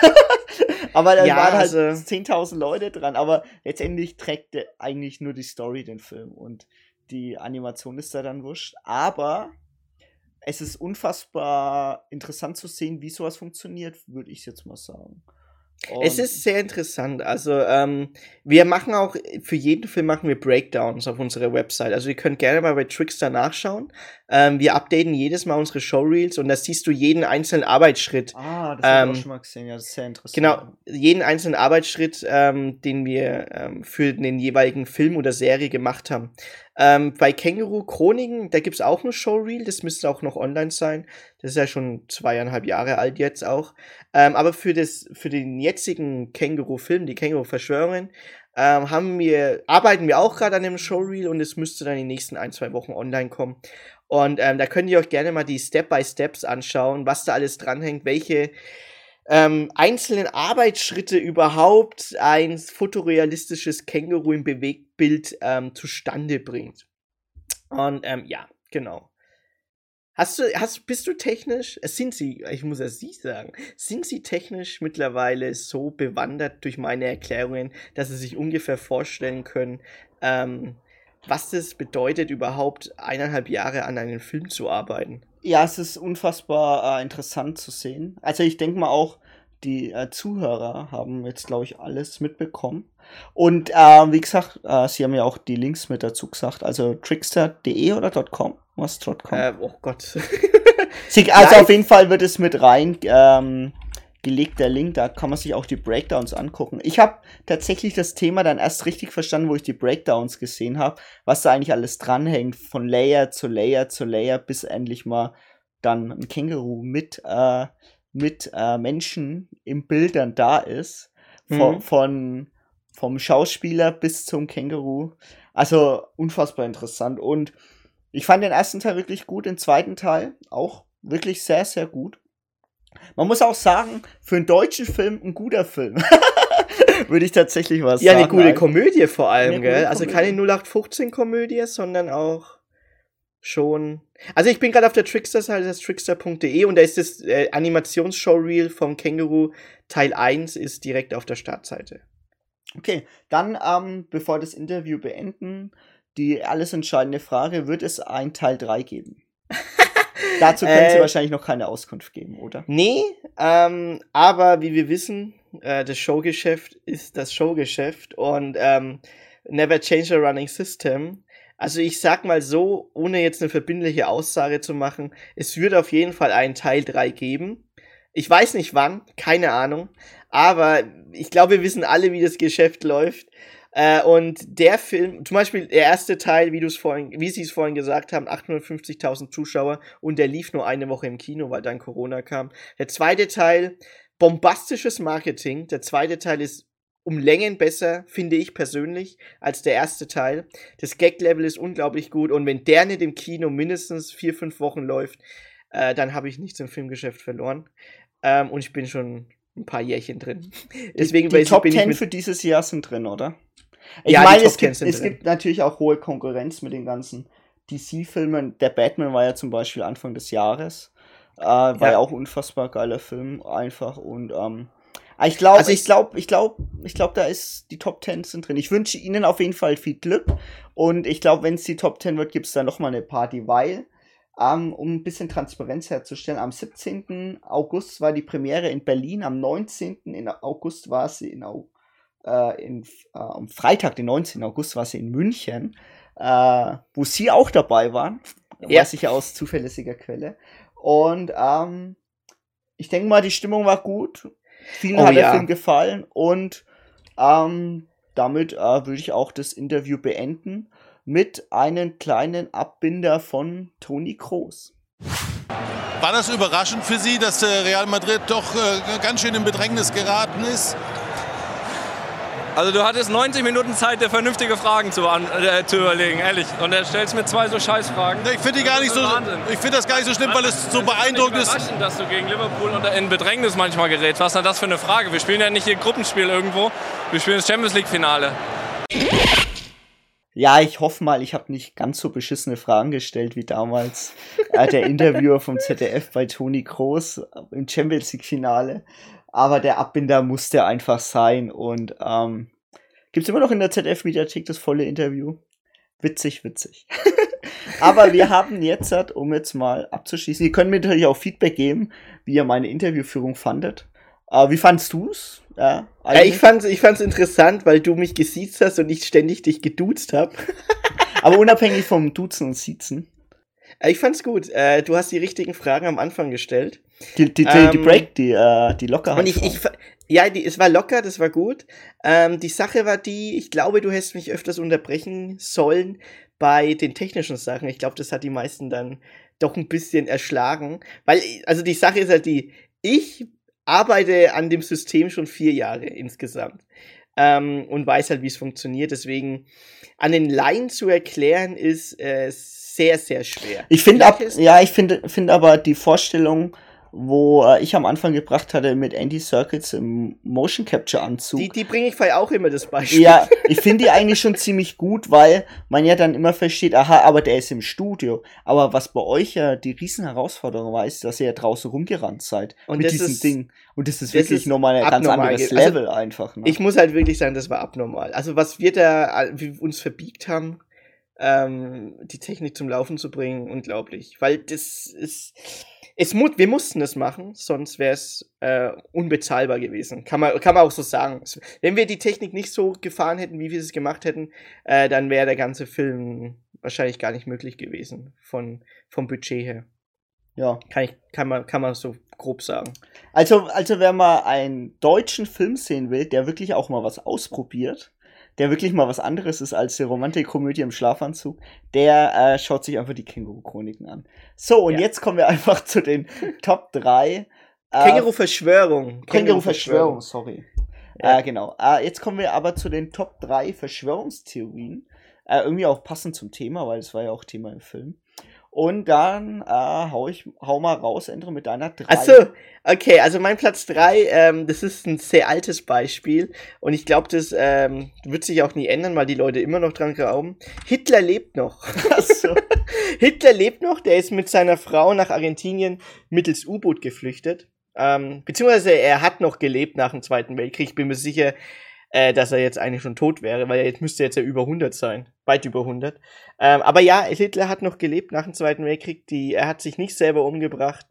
*laughs* aber da ja, waren halt also 10.000 Leute dran, aber letztendlich trägt eigentlich nur die Story den Film und die Animation ist da dann wurscht. Aber es ist unfassbar interessant zu sehen, wie sowas funktioniert, würde ich jetzt mal sagen. Und es ist sehr interessant. Also ähm, wir machen auch für jeden Film machen wir Breakdowns auf unserer Website. Also ihr könnt gerne mal bei Trickster nachschauen. Ähm, wir updaten jedes Mal unsere Showreels und da siehst du jeden einzelnen Arbeitsschritt. Ah, das ähm, habe ich auch ähm, schon mal gesehen. Ja, das ist sehr interessant. Genau, jeden einzelnen Arbeitsschritt, ähm, den wir ähm, für den jeweiligen Film oder Serie gemacht haben. Ähm, bei Känguru Chroniken, da gibt's auch ein Showreel, das müsste auch noch online sein. Das ist ja schon zweieinhalb Jahre alt jetzt auch. Ähm, aber für, das, für den jetzigen Känguru-Film, die Känguru-Verschwörung, ähm, haben wir, arbeiten wir auch gerade an dem Showreel und es müsste dann in den nächsten ein, zwei Wochen online kommen. Und ähm, da könnt ihr euch gerne mal die Step-by-Steps anschauen, was da alles dranhängt, welche ähm, einzelnen Arbeitsschritte überhaupt ein fotorealistisches Känguru im Bewegtbild ähm, zustande bringt. Und ähm, ja, genau. Hast du, hast, bist du technisch, äh, sind sie, ich muss es Sie sagen, sind sie technisch mittlerweile so bewandert durch meine Erklärungen, dass sie sich ungefähr vorstellen können, ähm, was das bedeutet, überhaupt eineinhalb Jahre an einem Film zu arbeiten? Ja, es ist unfassbar äh, interessant zu sehen. Also ich denke mal auch, die äh, Zuhörer haben jetzt, glaube ich, alles mitbekommen. Und äh, wie gesagt, äh, sie haben ja auch die Links mit dazu gesagt. Also trickster.de oder .com? Was .com? Äh, oh Gott. *laughs* sie, also Nein. auf jeden Fall wird es mit rein ähm, gelegt, der Link. Da kann man sich auch die Breakdowns angucken. Ich habe tatsächlich das Thema dann erst richtig verstanden, wo ich die Breakdowns gesehen habe, was da eigentlich alles dranhängt, von Layer zu Layer zu Layer, bis endlich mal dann ein Känguru mit, äh, mit äh, Menschen im Bildern da ist. Von, mhm. von vom Schauspieler bis zum Känguru. Also unfassbar interessant. Und ich fand den ersten Teil wirklich gut, den zweiten Teil auch wirklich sehr, sehr gut. Man muss auch sagen, für einen deutschen Film ein guter Film. *laughs* Würde ich tatsächlich was ja, sagen. Ja, eine gute Komödie vor allem, gell? Also keine 0815-Komödie, sondern auch schon. Also ich bin gerade auf der Trickster-Seite, das ist trickster.de und da ist das äh, Animations-Showreel vom Känguru Teil 1 ist direkt auf der Startseite. Okay, dann, ähm, bevor wir das Interview beenden, die alles entscheidende Frage, wird es ein Teil 3 geben? *laughs* Dazu können äh, Sie wahrscheinlich noch keine Auskunft geben, oder? Nee, ähm, aber wie wir wissen, äh, das Showgeschäft ist das Showgeschäft und ähm, never change a running system. Also ich sag mal so, ohne jetzt eine verbindliche Aussage zu machen, es wird auf jeden Fall einen Teil 3 geben. Ich weiß nicht wann, keine Ahnung, aber ich glaube, wir wissen alle, wie das Geschäft läuft. Äh, und der Film, zum Beispiel der erste Teil, wie vorhin, wie sie es vorhin gesagt haben, 850.000 Zuschauer und der lief nur eine Woche im Kino, weil dann Corona kam. Der zweite Teil, bombastisches Marketing. Der zweite Teil ist um Längen besser, finde ich persönlich, als der erste Teil. Das Gag-Level ist unglaublich gut und wenn der nicht im Kino mindestens vier, fünf Wochen läuft, äh, dann habe ich nichts im Filmgeschäft verloren. Ähm, und ich bin schon ein paar Jährchen drin. Deswegen die, die Top 10 für dieses Jahr sind drin, oder? Ich ja, meine, es, gibt, es gibt natürlich auch hohe Konkurrenz mit den ganzen DC-Filmen. Der Batman war ja zum Beispiel Anfang des Jahres. Äh, war ja. ja auch unfassbar geiler Film, einfach. Und ähm, ich glaube, also ich glaube, ich glaube, ich glaube, da ist die Top 10 sind drin. Ich wünsche Ihnen auf jeden Fall viel Glück. Und ich glaube, wenn es die Top 10 wird, gibt es da nochmal eine Party, weil ähm, um ein bisschen Transparenz herzustellen. Am 17. August war die Premiere in Berlin, am 19. In August war sie in, äh, in äh, am Freitag, den 19. August, war sie in München, äh, wo sie auch dabei waren. Ja. Weiß ich ja aus zuverlässiger Quelle. Und ähm, ich denke mal, die Stimmung war gut. Vielen oh, hat der ja. Film gefallen und ähm, damit äh, würde ich auch das Interview beenden mit einem kleinen Abbinder von Toni Kroos. War das überraschend für Sie, dass Real Madrid doch äh, ganz schön in Bedrängnis geraten ist? Also du hattest 90 Minuten Zeit, dir vernünftige Fragen zu, äh, zu überlegen, ehrlich. Und er stellst mir zwei so Scheißfragen. Ich finde gar nicht so, ich finde das gar nicht so schlimm, weil es so beeindruckend ist. dass du gegen Liverpool in Bedrängnis manchmal gerätst. Was ist denn das für eine Frage? Wir spielen ja nicht hier Gruppenspiel irgendwo. Wir spielen das Champions League Finale. Ja, ich hoffe mal, ich habe nicht ganz so beschissene Fragen gestellt wie damals äh, der Interviewer vom ZDF bei Toni Kroos im Champions League Finale aber der Abbinder musste einfach sein und ähm, gibt immer noch in der ZDF-Mediathek das volle Interview. Witzig, witzig. *laughs* aber wir haben jetzt, um jetzt mal abzuschließen, ihr könnt mir natürlich auch Feedback geben, wie ihr meine Interviewführung fandet. Äh, wie fandst du's? Ja, ja, ich fand's, ich fand's interessant, weil du mich gesiezt hast und ich ständig dich geduzt habe. *laughs* aber unabhängig vom Duzen und Siezen. Ich fand's gut. Äh, du hast die richtigen Fragen am Anfang gestellt. Die, die, ähm, die Break, die, äh, die Lockerheit. Und ich, ich, ja, die, es war locker, das war gut. Ähm, die Sache war die, ich glaube, du hättest mich öfters unterbrechen sollen bei den technischen Sachen. Ich glaube, das hat die meisten dann doch ein bisschen erschlagen. Weil, also die Sache ist halt die, ich arbeite an dem System schon vier Jahre insgesamt. Ähm, und weiß halt, wie es funktioniert. Deswegen an den Laien zu erklären, ist äh, sehr, sehr schwer. Ich finde ab, ja, ich finde, finde aber die Vorstellung, wo äh, ich am Anfang gebracht hatte mit Andy Circuits im Motion Capture Anzug. Die, die bringe ich vorher auch immer das Beispiel. Ja, *laughs* ich finde die eigentlich schon ziemlich gut, weil man ja dann immer versteht, aha, aber der ist im Studio. Aber was bei euch ja die riesen Herausforderung war, ist, dass ihr ja draußen rumgerannt seid und mit diesem ist, Ding. Und das ist das wirklich nochmal ein ganz anderes also Level also, einfach. Ne? Ich muss halt wirklich sagen, das war abnormal. Also was wir da wie wir uns verbiegt haben, ähm, die Technik zum Laufen zu bringen, unglaublich. Weil das ist es mu wir mussten es machen, sonst wäre es äh, unbezahlbar gewesen. Kann man, kann man auch so sagen. Wenn wir die Technik nicht so gefahren hätten, wie wir es gemacht hätten, äh, dann wäre der ganze Film wahrscheinlich gar nicht möglich gewesen von, vom Budget her. Ja. Kann, ich, kann, man, kann man so grob sagen. Also, also, wenn man einen deutschen Film sehen will, der wirklich auch mal was ausprobiert, der wirklich mal was anderes ist als die Romantikkomödie im Schlafanzug, der äh, schaut sich einfach die Känguru-Chroniken an. So, und ja. jetzt kommen wir *laughs* einfach zu den Top 3. Äh, Känguru-Verschwörung. Känguru-Verschwörung, sorry. Ja. Äh, genau. Äh, jetzt kommen wir aber zu den Top 3 Verschwörungstheorien. Äh, irgendwie auch passend zum Thema, weil es war ja auch Thema im Film. Und dann äh, hau ich hau mal raus, Endre, mit deiner 3. Achso, okay, also mein Platz 3, ähm, das ist ein sehr altes Beispiel und ich glaube, das ähm, wird sich auch nie ändern, weil die Leute immer noch dran glauben. Hitler lebt noch. Achso. *laughs* Hitler lebt noch, der ist mit seiner Frau nach Argentinien mittels U-Boot geflüchtet. Ähm, beziehungsweise er hat noch gelebt nach dem Zweiten Weltkrieg. Bin mir sicher, äh, dass er jetzt eigentlich schon tot wäre, weil er jetzt müsste jetzt ja über 100 sein, weit über 100. Ähm, aber ja, Hitler hat noch gelebt nach dem Zweiten Weltkrieg. Die, er hat sich nicht selber umgebracht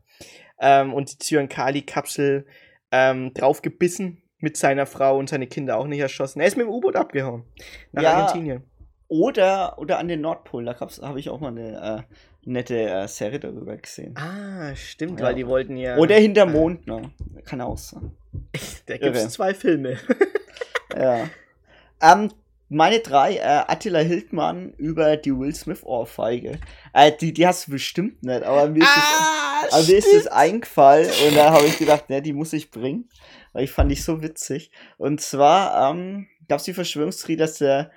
ähm, und die Zyankali-Kapsel ähm, draufgebissen mit seiner Frau und seine Kinder auch nicht erschossen. Er ist mit dem U-Boot abgehauen nach ja, Argentinien. Oder, oder an den Nordpol, da habe ich auch mal eine äh, nette äh, Serie darüber gesehen. Ah, stimmt, ja. weil die wollten ja. Oder hinter Mond, ne? Kann auch sein. *laughs* da gibt es zwei Filme. *laughs* ja. Ähm, meine drei, äh, Attila Hildmann über die Will Smith Ohrfeige. Äh, die, die hast du bestimmt nicht, aber mir ist, ah, das, aber mir ist das eingefallen und da habe ich gedacht, ne, die muss ich bringen. Weil ich fand ich so witzig. Und zwar ähm, gab es die Verschwörungstheorie, dass der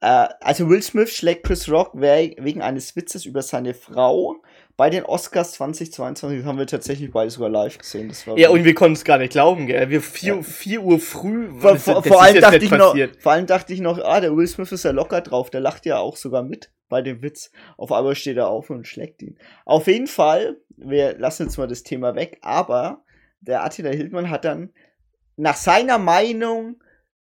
äh, also Will Smith schlägt Chris Rock wegen eines Witzes über seine Frau bei den Oscars 2022 haben wir tatsächlich beide sogar live gesehen. ja, und wir konnten es gar nicht glauben, gell? Wir vier, ja. vier Uhr früh. Vor, vor, vor allem dachte ich noch, vor allem dachte ich noch, ah, der Will Smith ist ja locker drauf, der lacht ja auch sogar mit bei dem Witz. Auf einmal steht er auf und schlägt ihn. Auf jeden Fall, wir lassen jetzt mal das Thema weg, aber der Attila Hildmann hat dann nach seiner Meinung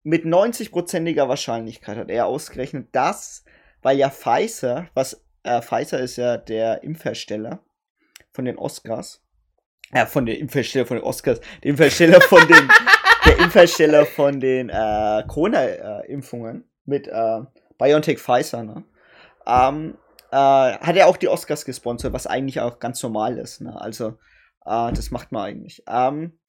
mit 90%iger Wahrscheinlichkeit hat er ausgerechnet, dass, weil ja Pfizer, was äh, Pfizer ist ja der Impfhersteller von den Oscars. Ja, von der Impfhersteller von den Oscars. Der Impfhersteller von den, *laughs* der Impfhersteller von den äh, Corona-Impfungen mit äh, BioNTech Pfizer, ne? Ähm, äh, hat er auch die Oscars gesponsert, was eigentlich auch ganz normal ist, ne? Also, äh, das macht man eigentlich. Ähm,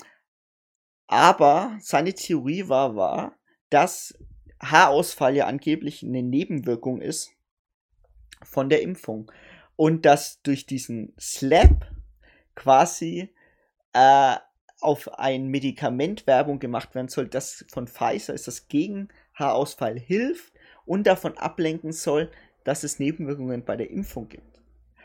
aber seine Theorie war, war, dass Haarausfall ja angeblich eine Nebenwirkung ist von der Impfung. Und dass durch diesen Slap quasi äh, auf ein Medikament Werbung gemacht werden soll, das von Pfizer ist, das gegen Haarausfall hilft und davon ablenken soll, dass es Nebenwirkungen bei der Impfung gibt.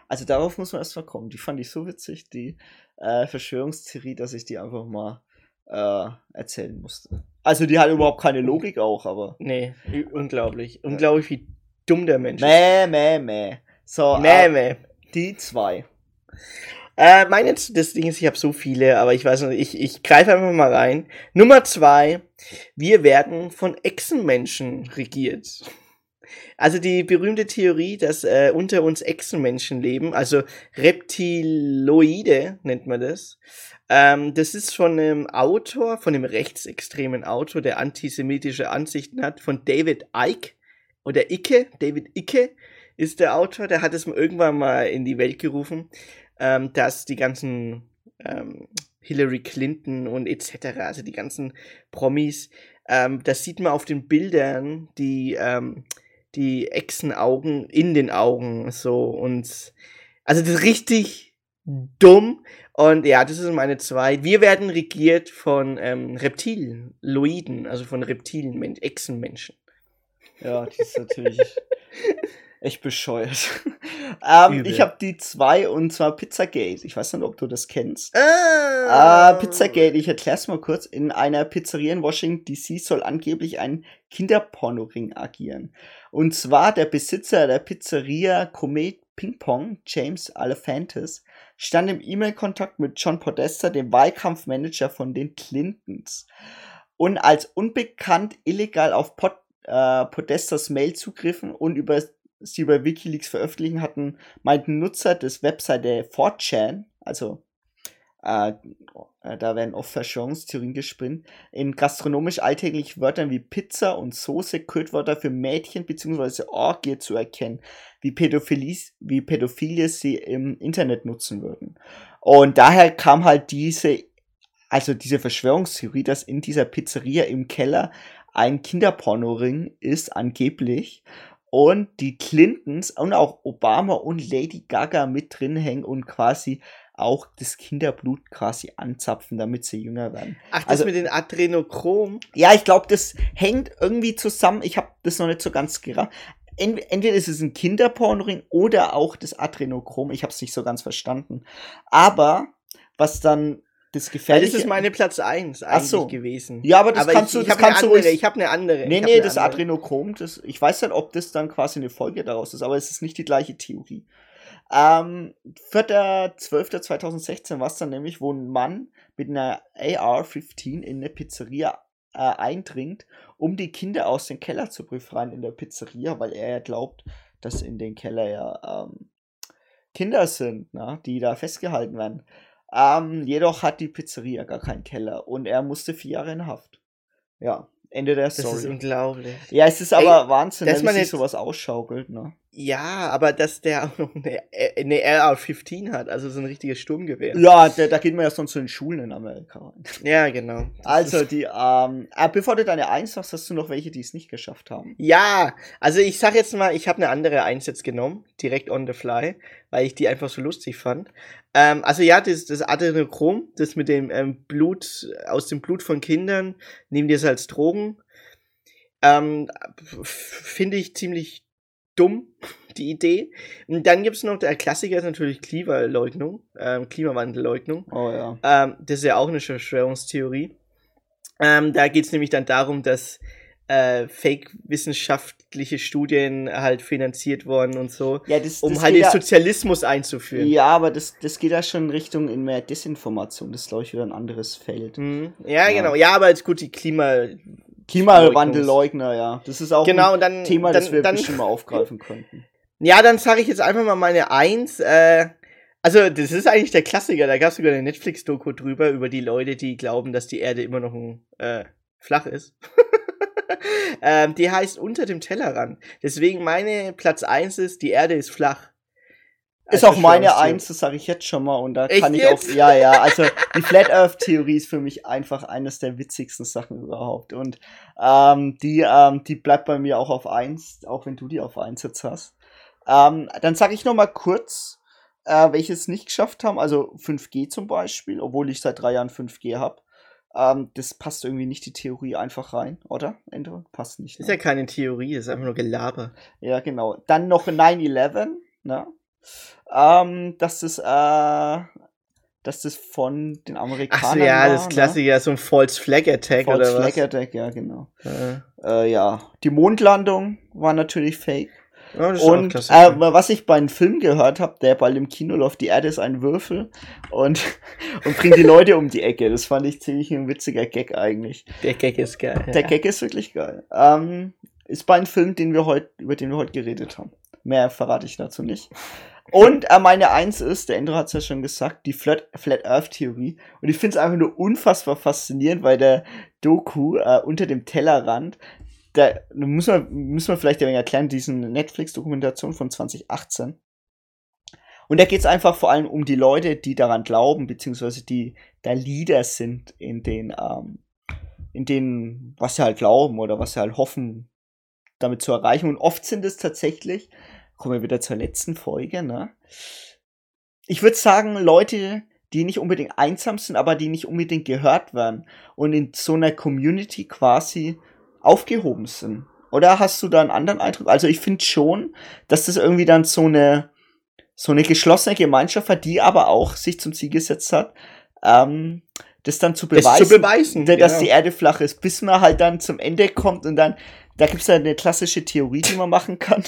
Also darauf muss man erstmal kommen. Die fand ich so witzig, die äh, Verschwörungstheorie, dass ich die einfach mal äh, erzählen musste. Also die hat überhaupt keine Logik auch, aber. Nee, unglaublich. Unglaublich, wie dumm der Mensch ist. Mäh, mäh, mäh. So, mäh, äh, mäh. Die zwei. Äh, meine, das Ding ist, ich habe so viele, aber ich weiß nicht, ich, ich greife einfach mal rein. Nummer zwei, wir werden von Echsenmenschen regiert. Also die berühmte Theorie, dass äh, unter uns Echsenmenschen leben, also Reptiloide nennt man das. Ähm, das ist von einem Autor, von einem rechtsextremen Autor, der antisemitische Ansichten hat, von David Icke oder Icke, David Icke ist der Autor, der hat es irgendwann mal in die Welt gerufen, ähm, dass die ganzen ähm, Hillary Clinton und etc., also die ganzen Promis, ähm, das sieht man auf den Bildern, die, ähm, die Echsenaugen in den Augen, so und also das ist richtig dumm und ja, das sind meine zwei. Wir werden regiert von ähm, Reptiloiden, also von Reptilen, Echsenmenschen. Ja, die ist natürlich echt bescheuert. ähm, ich habe die zwei und zwar Pizzagate. Ich weiß nicht, ob du das kennst. Ah. Äh, Pizzagate, ich erklär's mal kurz. In einer Pizzeria in Washington DC soll angeblich ein Kinderpornoring agieren. Und zwar der Besitzer der Pizzeria Comet Ping Pong, James Alephantis, stand im E-Mail-Kontakt mit John Podesta, dem Wahlkampfmanager von den Clintons. Und als unbekannt illegal auf Pod äh, Podestas Mail zugriffen und über sie bei Wikileaks veröffentlichen hatten, meinten Nutzer des Webseite 4chan, also äh, äh, da werden oft Verschwörungstheorien gespinnt, in gastronomisch alltäglich Wörtern wie Pizza und Soße Codewörter für Mädchen bzw. Orgie zu erkennen, wie Pädophilie, wie Pädophile sie im Internet nutzen würden. Und daher kam halt diese, also diese Verschwörungstheorie, dass in dieser Pizzeria im Keller ein Kinderpornoring ist, angeblich. Und die Clintons und auch Obama und Lady Gaga mit drin hängen und quasi auch das Kinderblut quasi anzapfen, damit sie jünger werden. Ach, das also, mit den Adrenochrom? Ja, ich glaube, das hängt irgendwie zusammen. Ich habe das noch nicht so ganz gerafft. Entweder ist es ein Kinderpornoring oder auch das Adrenochrom. Ich habe es nicht so ganz verstanden. Aber was dann das Gefährliche. Das ist meine Platz 1 eigentlich so. gewesen. Ja, aber das aber kannst ich, du, das kannst du Ich habe eine andere. Nee, nee, das andere. Adrenochrom, das, ich weiß nicht, ob das dann quasi eine Folge daraus ist, aber es ist nicht die gleiche Theorie. Ähm, 4.12.2016 war es dann nämlich, wo ein Mann mit einer AR-15 in eine Pizzeria äh, eindringt, um die Kinder aus dem Keller zu befreien in der Pizzeria, weil er ja glaubt, dass in den Keller ja ähm, Kinder sind, ne, die da festgehalten werden. Ähm, jedoch hat die Pizzeria gar keinen Keller und er musste vier Jahre in Haft. Ja, Ende der Story. Das ist unglaublich. Ja, es ist aber Ey, Wahnsinn, dass man sich sowas ausschaukelt, ne? Ja, aber dass der auch noch eine, eine RR-15 hat, also so ein richtiges Sturmgewehr. Ja, da, da geht man ja sonst zu den Schulen in Amerika. *laughs* Ja, genau. Also, die, ähm, äh, bevor du deine Eins sagst, hast du noch welche, die es nicht geschafft haben? Ja, also ich sag jetzt mal, ich habe eine andere Eins jetzt genommen, direkt on the fly, weil ich die einfach so lustig fand. Ähm, also ja, das, das Adrenochrom, das mit dem ähm, Blut, aus dem Blut von Kindern, nehmen die es als Drogen. Ähm, Finde ich ziemlich dumm, die Idee. Und dann gibt's noch, der Klassiker ist natürlich Klimaleugnung, ähm, Klimawandelleugnung. Oh ja. Ähm, das ist ja auch eine Verschwörungstheorie. Ähm, da geht's nämlich dann darum, dass äh, fake-wissenschaftliche Studien halt finanziert worden und so, ja, das, um halt den ja, Sozialismus einzuführen. Ja, aber das, das geht ja schon in Richtung in mehr Desinformation. Das ist, glaube ich, wieder ein anderes Feld. Mhm. Ja, ja, genau. Ja, aber jetzt gut, die Klima... Klimawandelleugner, ja. Das ist auch genau, ein dann, Thema, dann, das wir dann, bestimmt mal *laughs* aufgreifen könnten. Ja, dann sage ich jetzt einfach mal meine Eins. Äh, also, das ist eigentlich der Klassiker. Da gab es sogar eine Netflix-Doku drüber, über die Leute, die glauben, dass die Erde immer noch ein, äh, flach ist. *laughs* ähm, die heißt Unter dem Tellerrand. Deswegen meine Platz 1 ist, die Erde ist flach. Ist auch meine Eins, das sage ich jetzt schon mal. Und da Echt kann ich jetzt? auch. Ja, ja, also die Flat Earth Theorie ist für mich einfach eines der witzigsten Sachen überhaupt. Und ähm, die, ähm, die bleibt bei mir auch auf eins, auch wenn du die auf eins jetzt hast. Ähm, dann sage ich noch mal kurz, äh, welche es nicht geschafft haben. Also 5G zum Beispiel, obwohl ich seit drei Jahren 5G habe. Ähm, das passt irgendwie nicht die Theorie einfach rein, oder? Ende? Passt nicht. Ne? Ist ja keine Theorie, ist einfach nur Gelaber. Ja, genau. Dann noch 9-11, ne? Ähm, das ist, äh, dass das von den Amerikanern. Ach so, ja, war, das ne? Klassiker, ne? so ein False Flag Attack False oder was? Flag Attack, ja, genau. Äh. Äh, ja, die Mondlandung war natürlich fake. Ja, und äh, was ich bei einem Film gehört habe, der bald im Kino läuft, die Erde ist ein Würfel und, *laughs* und bringt die Leute um die Ecke. Das fand ich ziemlich ein witziger Gag eigentlich. Der Gag ist geil. Der ja. Gag ist wirklich geil. Ähm, ist bei einem Film, den wir heute, über den wir heute geredet haben. Mehr verrate ich dazu nicht. Und äh, meine Eins ist, der Endro hat es ja schon gesagt, die Flat, Flat Earth Theorie. Und ich finde es einfach nur unfassbar faszinierend, weil der Doku äh, unter dem Tellerrand, da muss man, müssen wir vielleicht ein wenig erklären, diesen Netflix-Dokumentation von 2018. Und da geht es einfach vor allem um die Leute, die daran glauben, beziehungsweise die da Leader sind in den, ähm, in denen, was sie halt glauben oder was sie halt hoffen, damit zu erreichen. Und oft sind es tatsächlich kommen wir wieder zur letzten Folge, ne? Ich würde sagen, Leute, die nicht unbedingt einsam sind, aber die nicht unbedingt gehört werden und in so einer Community quasi aufgehoben sind. Oder hast du da einen anderen Eindruck? Also ich finde schon, dass das irgendwie dann so eine so eine geschlossene Gemeinschaft hat, die aber auch sich zum Ziel gesetzt hat, ähm, das dann zu beweisen, das zu beweisen dass genau. die Erde flach ist, bis man halt dann zum Ende kommt und dann, da gibt's ja eine klassische Theorie, die man machen kann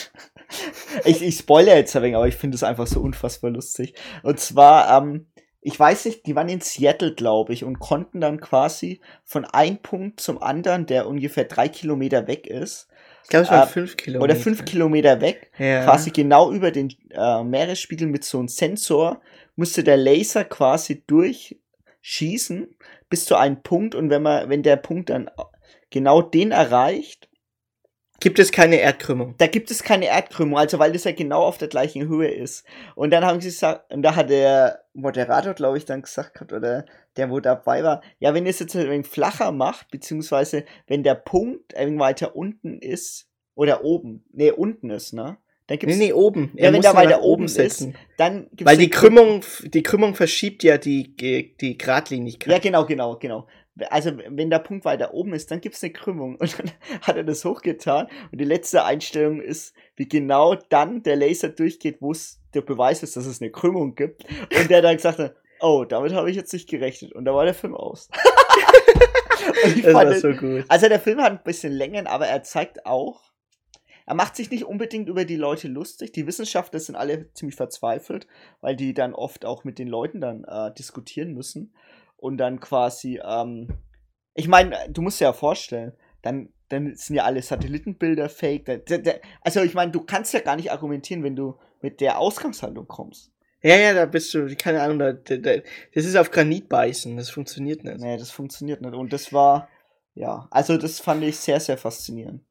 *laughs* ich, ich spoilere jetzt ein wenig, aber ich finde es einfach so unfassbar lustig. Und zwar, ähm, ich weiß nicht, die waren in Seattle, glaube ich, und konnten dann quasi von einem Punkt zum anderen, der ungefähr drei Kilometer weg ist, ich glaube, es waren äh, fünf Kilometer. Oder fünf Kilometer weg, ja. quasi genau über den äh, Meeresspiegel mit so einem Sensor, musste der Laser quasi durchschießen bis zu einem Punkt und wenn man, wenn der Punkt dann genau den erreicht, Gibt es keine Erdkrümmung? Da gibt es keine Erdkrümmung, also weil das ja genau auf der gleichen Höhe ist. Und dann haben sie gesagt, und da hat der Moderator, glaube ich, dann gesagt gehabt, oder der, wo dabei war, ja, wenn ihr es jetzt ein wenig flacher macht, beziehungsweise wenn der Punkt ein wenig weiter unten ist, oder oben, nee, unten ist, ne? Dann gibt's, nee, nee, oben. Ja, wenn der weiter oben setzen. ist, dann gibt's Weil die Krümmung, die Krümmung verschiebt ja die, die Gradlinigkeit. Ja, genau, genau, genau also wenn der Punkt weiter oben ist, dann gibt es eine Krümmung. Und dann *laughs* hat er das hochgetan. Und die letzte Einstellung ist, wie genau dann der Laser durchgeht, wo es der Beweis ist, dass es eine Krümmung gibt. Und der dann gesagt hat, oh, damit habe ich jetzt nicht gerechnet. Und da war der Film aus. *laughs* das war so gut. Also der Film hat ein bisschen Längen, aber er zeigt auch, er macht sich nicht unbedingt über die Leute lustig. Die Wissenschaftler sind alle ziemlich verzweifelt, weil die dann oft auch mit den Leuten dann äh, diskutieren müssen und dann quasi, ähm, ich meine, du musst dir ja vorstellen, dann, dann sind ja alle Satellitenbilder fake. Da, da, da, also ich meine, du kannst ja gar nicht argumentieren, wenn du mit der Ausgangshaltung kommst. Ja, ja, da bist du, keine Ahnung, da, da, das ist auf Granit beißen, das funktioniert nicht. Nee, das funktioniert nicht. Und das war, ja, also das fand ich sehr, sehr faszinierend.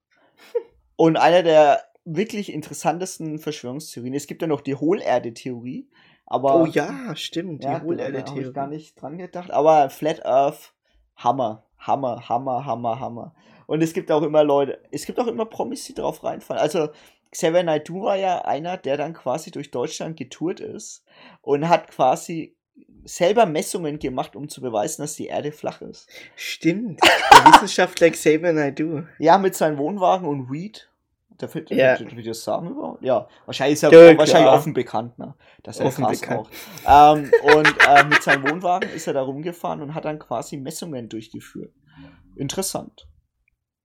*laughs* Und einer der wirklich interessantesten Verschwörungstheorien, es gibt ja noch die Hohlerde-Theorie, aber, oh ja, stimmt, die ja, Hohlerde habe ich gar nicht dran gedacht. Aber Flat Earth, Hammer, Hammer, Hammer, Hammer, Hammer. Und es gibt auch immer Leute, es gibt auch immer Promis, die drauf reinfallen. Also Xavier Naidoo war ja einer, der dann quasi durch Deutschland getourt ist und hat quasi selber Messungen gemacht, um zu beweisen, dass die Erde flach ist. Stimmt. Der *laughs* Wissenschaftler Xavier Naidoo. Ja, mit seinem Wohnwagen und Weed. Der Film, ja. wie das sagen? Ja, wahrscheinlich ist er ja, wahrscheinlich offen bekannt, ne? Dass er offen bekannt. Ähm, und äh, mit seinem Wohnwagen ist er da rumgefahren und hat dann quasi Messungen durchgeführt. Interessant.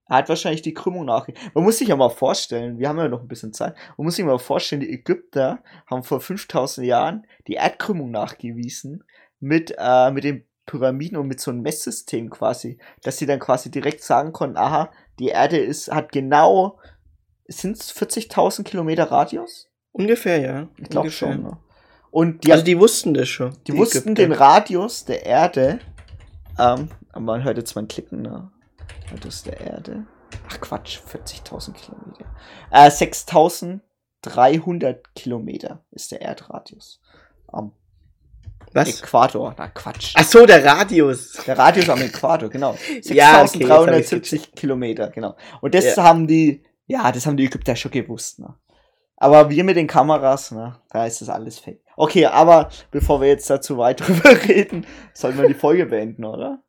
Er hat wahrscheinlich die Krümmung nach. Man muss sich ja mal vorstellen, wir haben ja noch ein bisschen Zeit, man muss sich mal vorstellen, die Ägypter haben vor 5000 Jahren die Erdkrümmung nachgewiesen mit, äh, mit den Pyramiden und mit so einem Messsystem quasi, dass sie dann quasi direkt sagen konnten, aha, die Erde ist, hat genau sind es 40.000 Kilometer Radius? Ungefähr, ja. Ich glaube schon. Ne? Und die, also die wussten das schon. Die, die wussten Ägypter. den Radius der Erde. Ähm, man hört jetzt mein Klicken, ne? Radius der Erde. Ach Quatsch, 40.000 Kilometer. Äh, 6.300 Kilometer ist der Erdradius. Am Was? Äquator. Na Quatsch. Ach so, der Radius. Der Radius am Äquator, genau. 6.370 *laughs* ja, okay, Kilometer, genau. Und das ja. haben die ja, das haben die Ägypter schon gewusst, ne? Aber wir mit den Kameras, ne, da ist das alles fake. Okay, aber bevor wir jetzt dazu weit *laughs* drüber reden, sollten wir die Folge beenden, oder?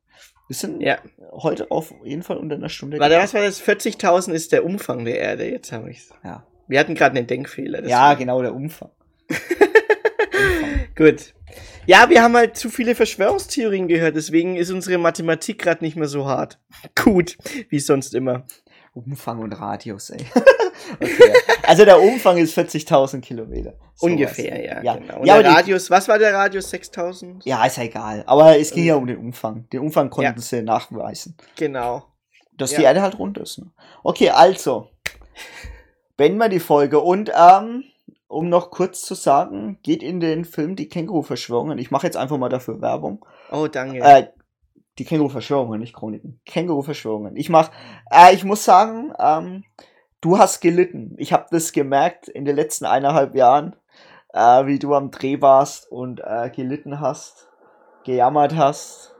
Wir sind ja. heute auf jeden Fall unter einer Stunde. Warte, was war das? 40.000 ist der Umfang der Erde. Jetzt habe ich's. Ja. Wir hatten gerade einen Denkfehler. Ja, genau, der Umfang. Umfang. *laughs* Gut. Ja, wir haben halt zu viele Verschwörungstheorien gehört, deswegen ist unsere Mathematik gerade nicht mehr so hart. Gut, wie sonst immer. Umfang und Radius, ey. *laughs* okay. Also der Umfang ist 40.000 Kilometer. So Ungefähr, was. ja, ja. Genau. Und ja, der Radius, was war der Radius? 6.000? Ja, ist ja egal. Aber es ging ja um den Umfang. Den Umfang konnten ja. sie nachweisen. Genau. Dass ja. die Erde halt rund ist. Ne? Okay, also. Beenden wir die Folge. Und, ähm, um noch kurz zu sagen, geht in den Film Die Känguru-Verschwörungen. Ich mache jetzt einfach mal dafür Werbung. Oh, danke. Äh, die Känguru-Verschwörungen, nicht Chroniken. Känguru-Verschwörungen. Ich mach, äh, ich muss sagen, ähm, du hast gelitten. Ich habe das gemerkt in den letzten eineinhalb Jahren, äh, wie du am Dreh warst und äh, gelitten hast, gejammert hast,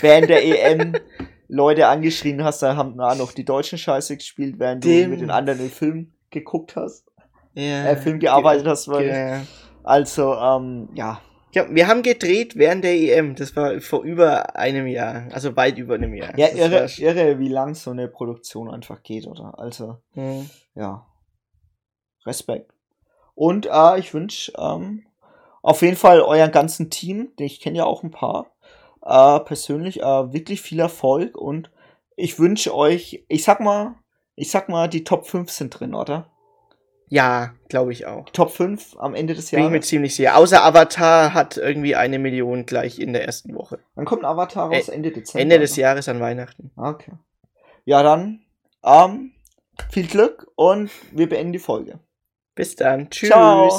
während der EM *laughs* Leute angeschrien hast, da haben auch noch die deutschen Scheiße gespielt, während Dem. du mit den anderen den Film geguckt hast. Ja. Äh, Film gearbeitet hast, weil. Ja. Also, ähm, ja, ja, wir haben gedreht während der EM. Das war vor über einem Jahr. Also weit über einem Jahr. Ja, irre, irre, wie lang so eine Produktion einfach geht, oder? Also, mhm. ja. Respekt. Und äh, ich wünsche ähm, auf jeden Fall euren ganzen Team, ich kenne ja auch ein paar, äh, persönlich äh, wirklich viel Erfolg und ich wünsche euch, ich sag mal, ich sag mal, die Top 5 sind drin, oder? Ja, glaube ich auch. Top 5 am Ende des Jahres. Bin ich mir ziemlich sicher. Außer Avatar hat irgendwie eine Million gleich in der ersten Woche. Dann kommt Avatar raus Ende Dezember. Ende des Jahres an Weihnachten. Okay. Ja, dann ähm, viel Glück und wir beenden die Folge. Bis dann. Tschüss. Ciao.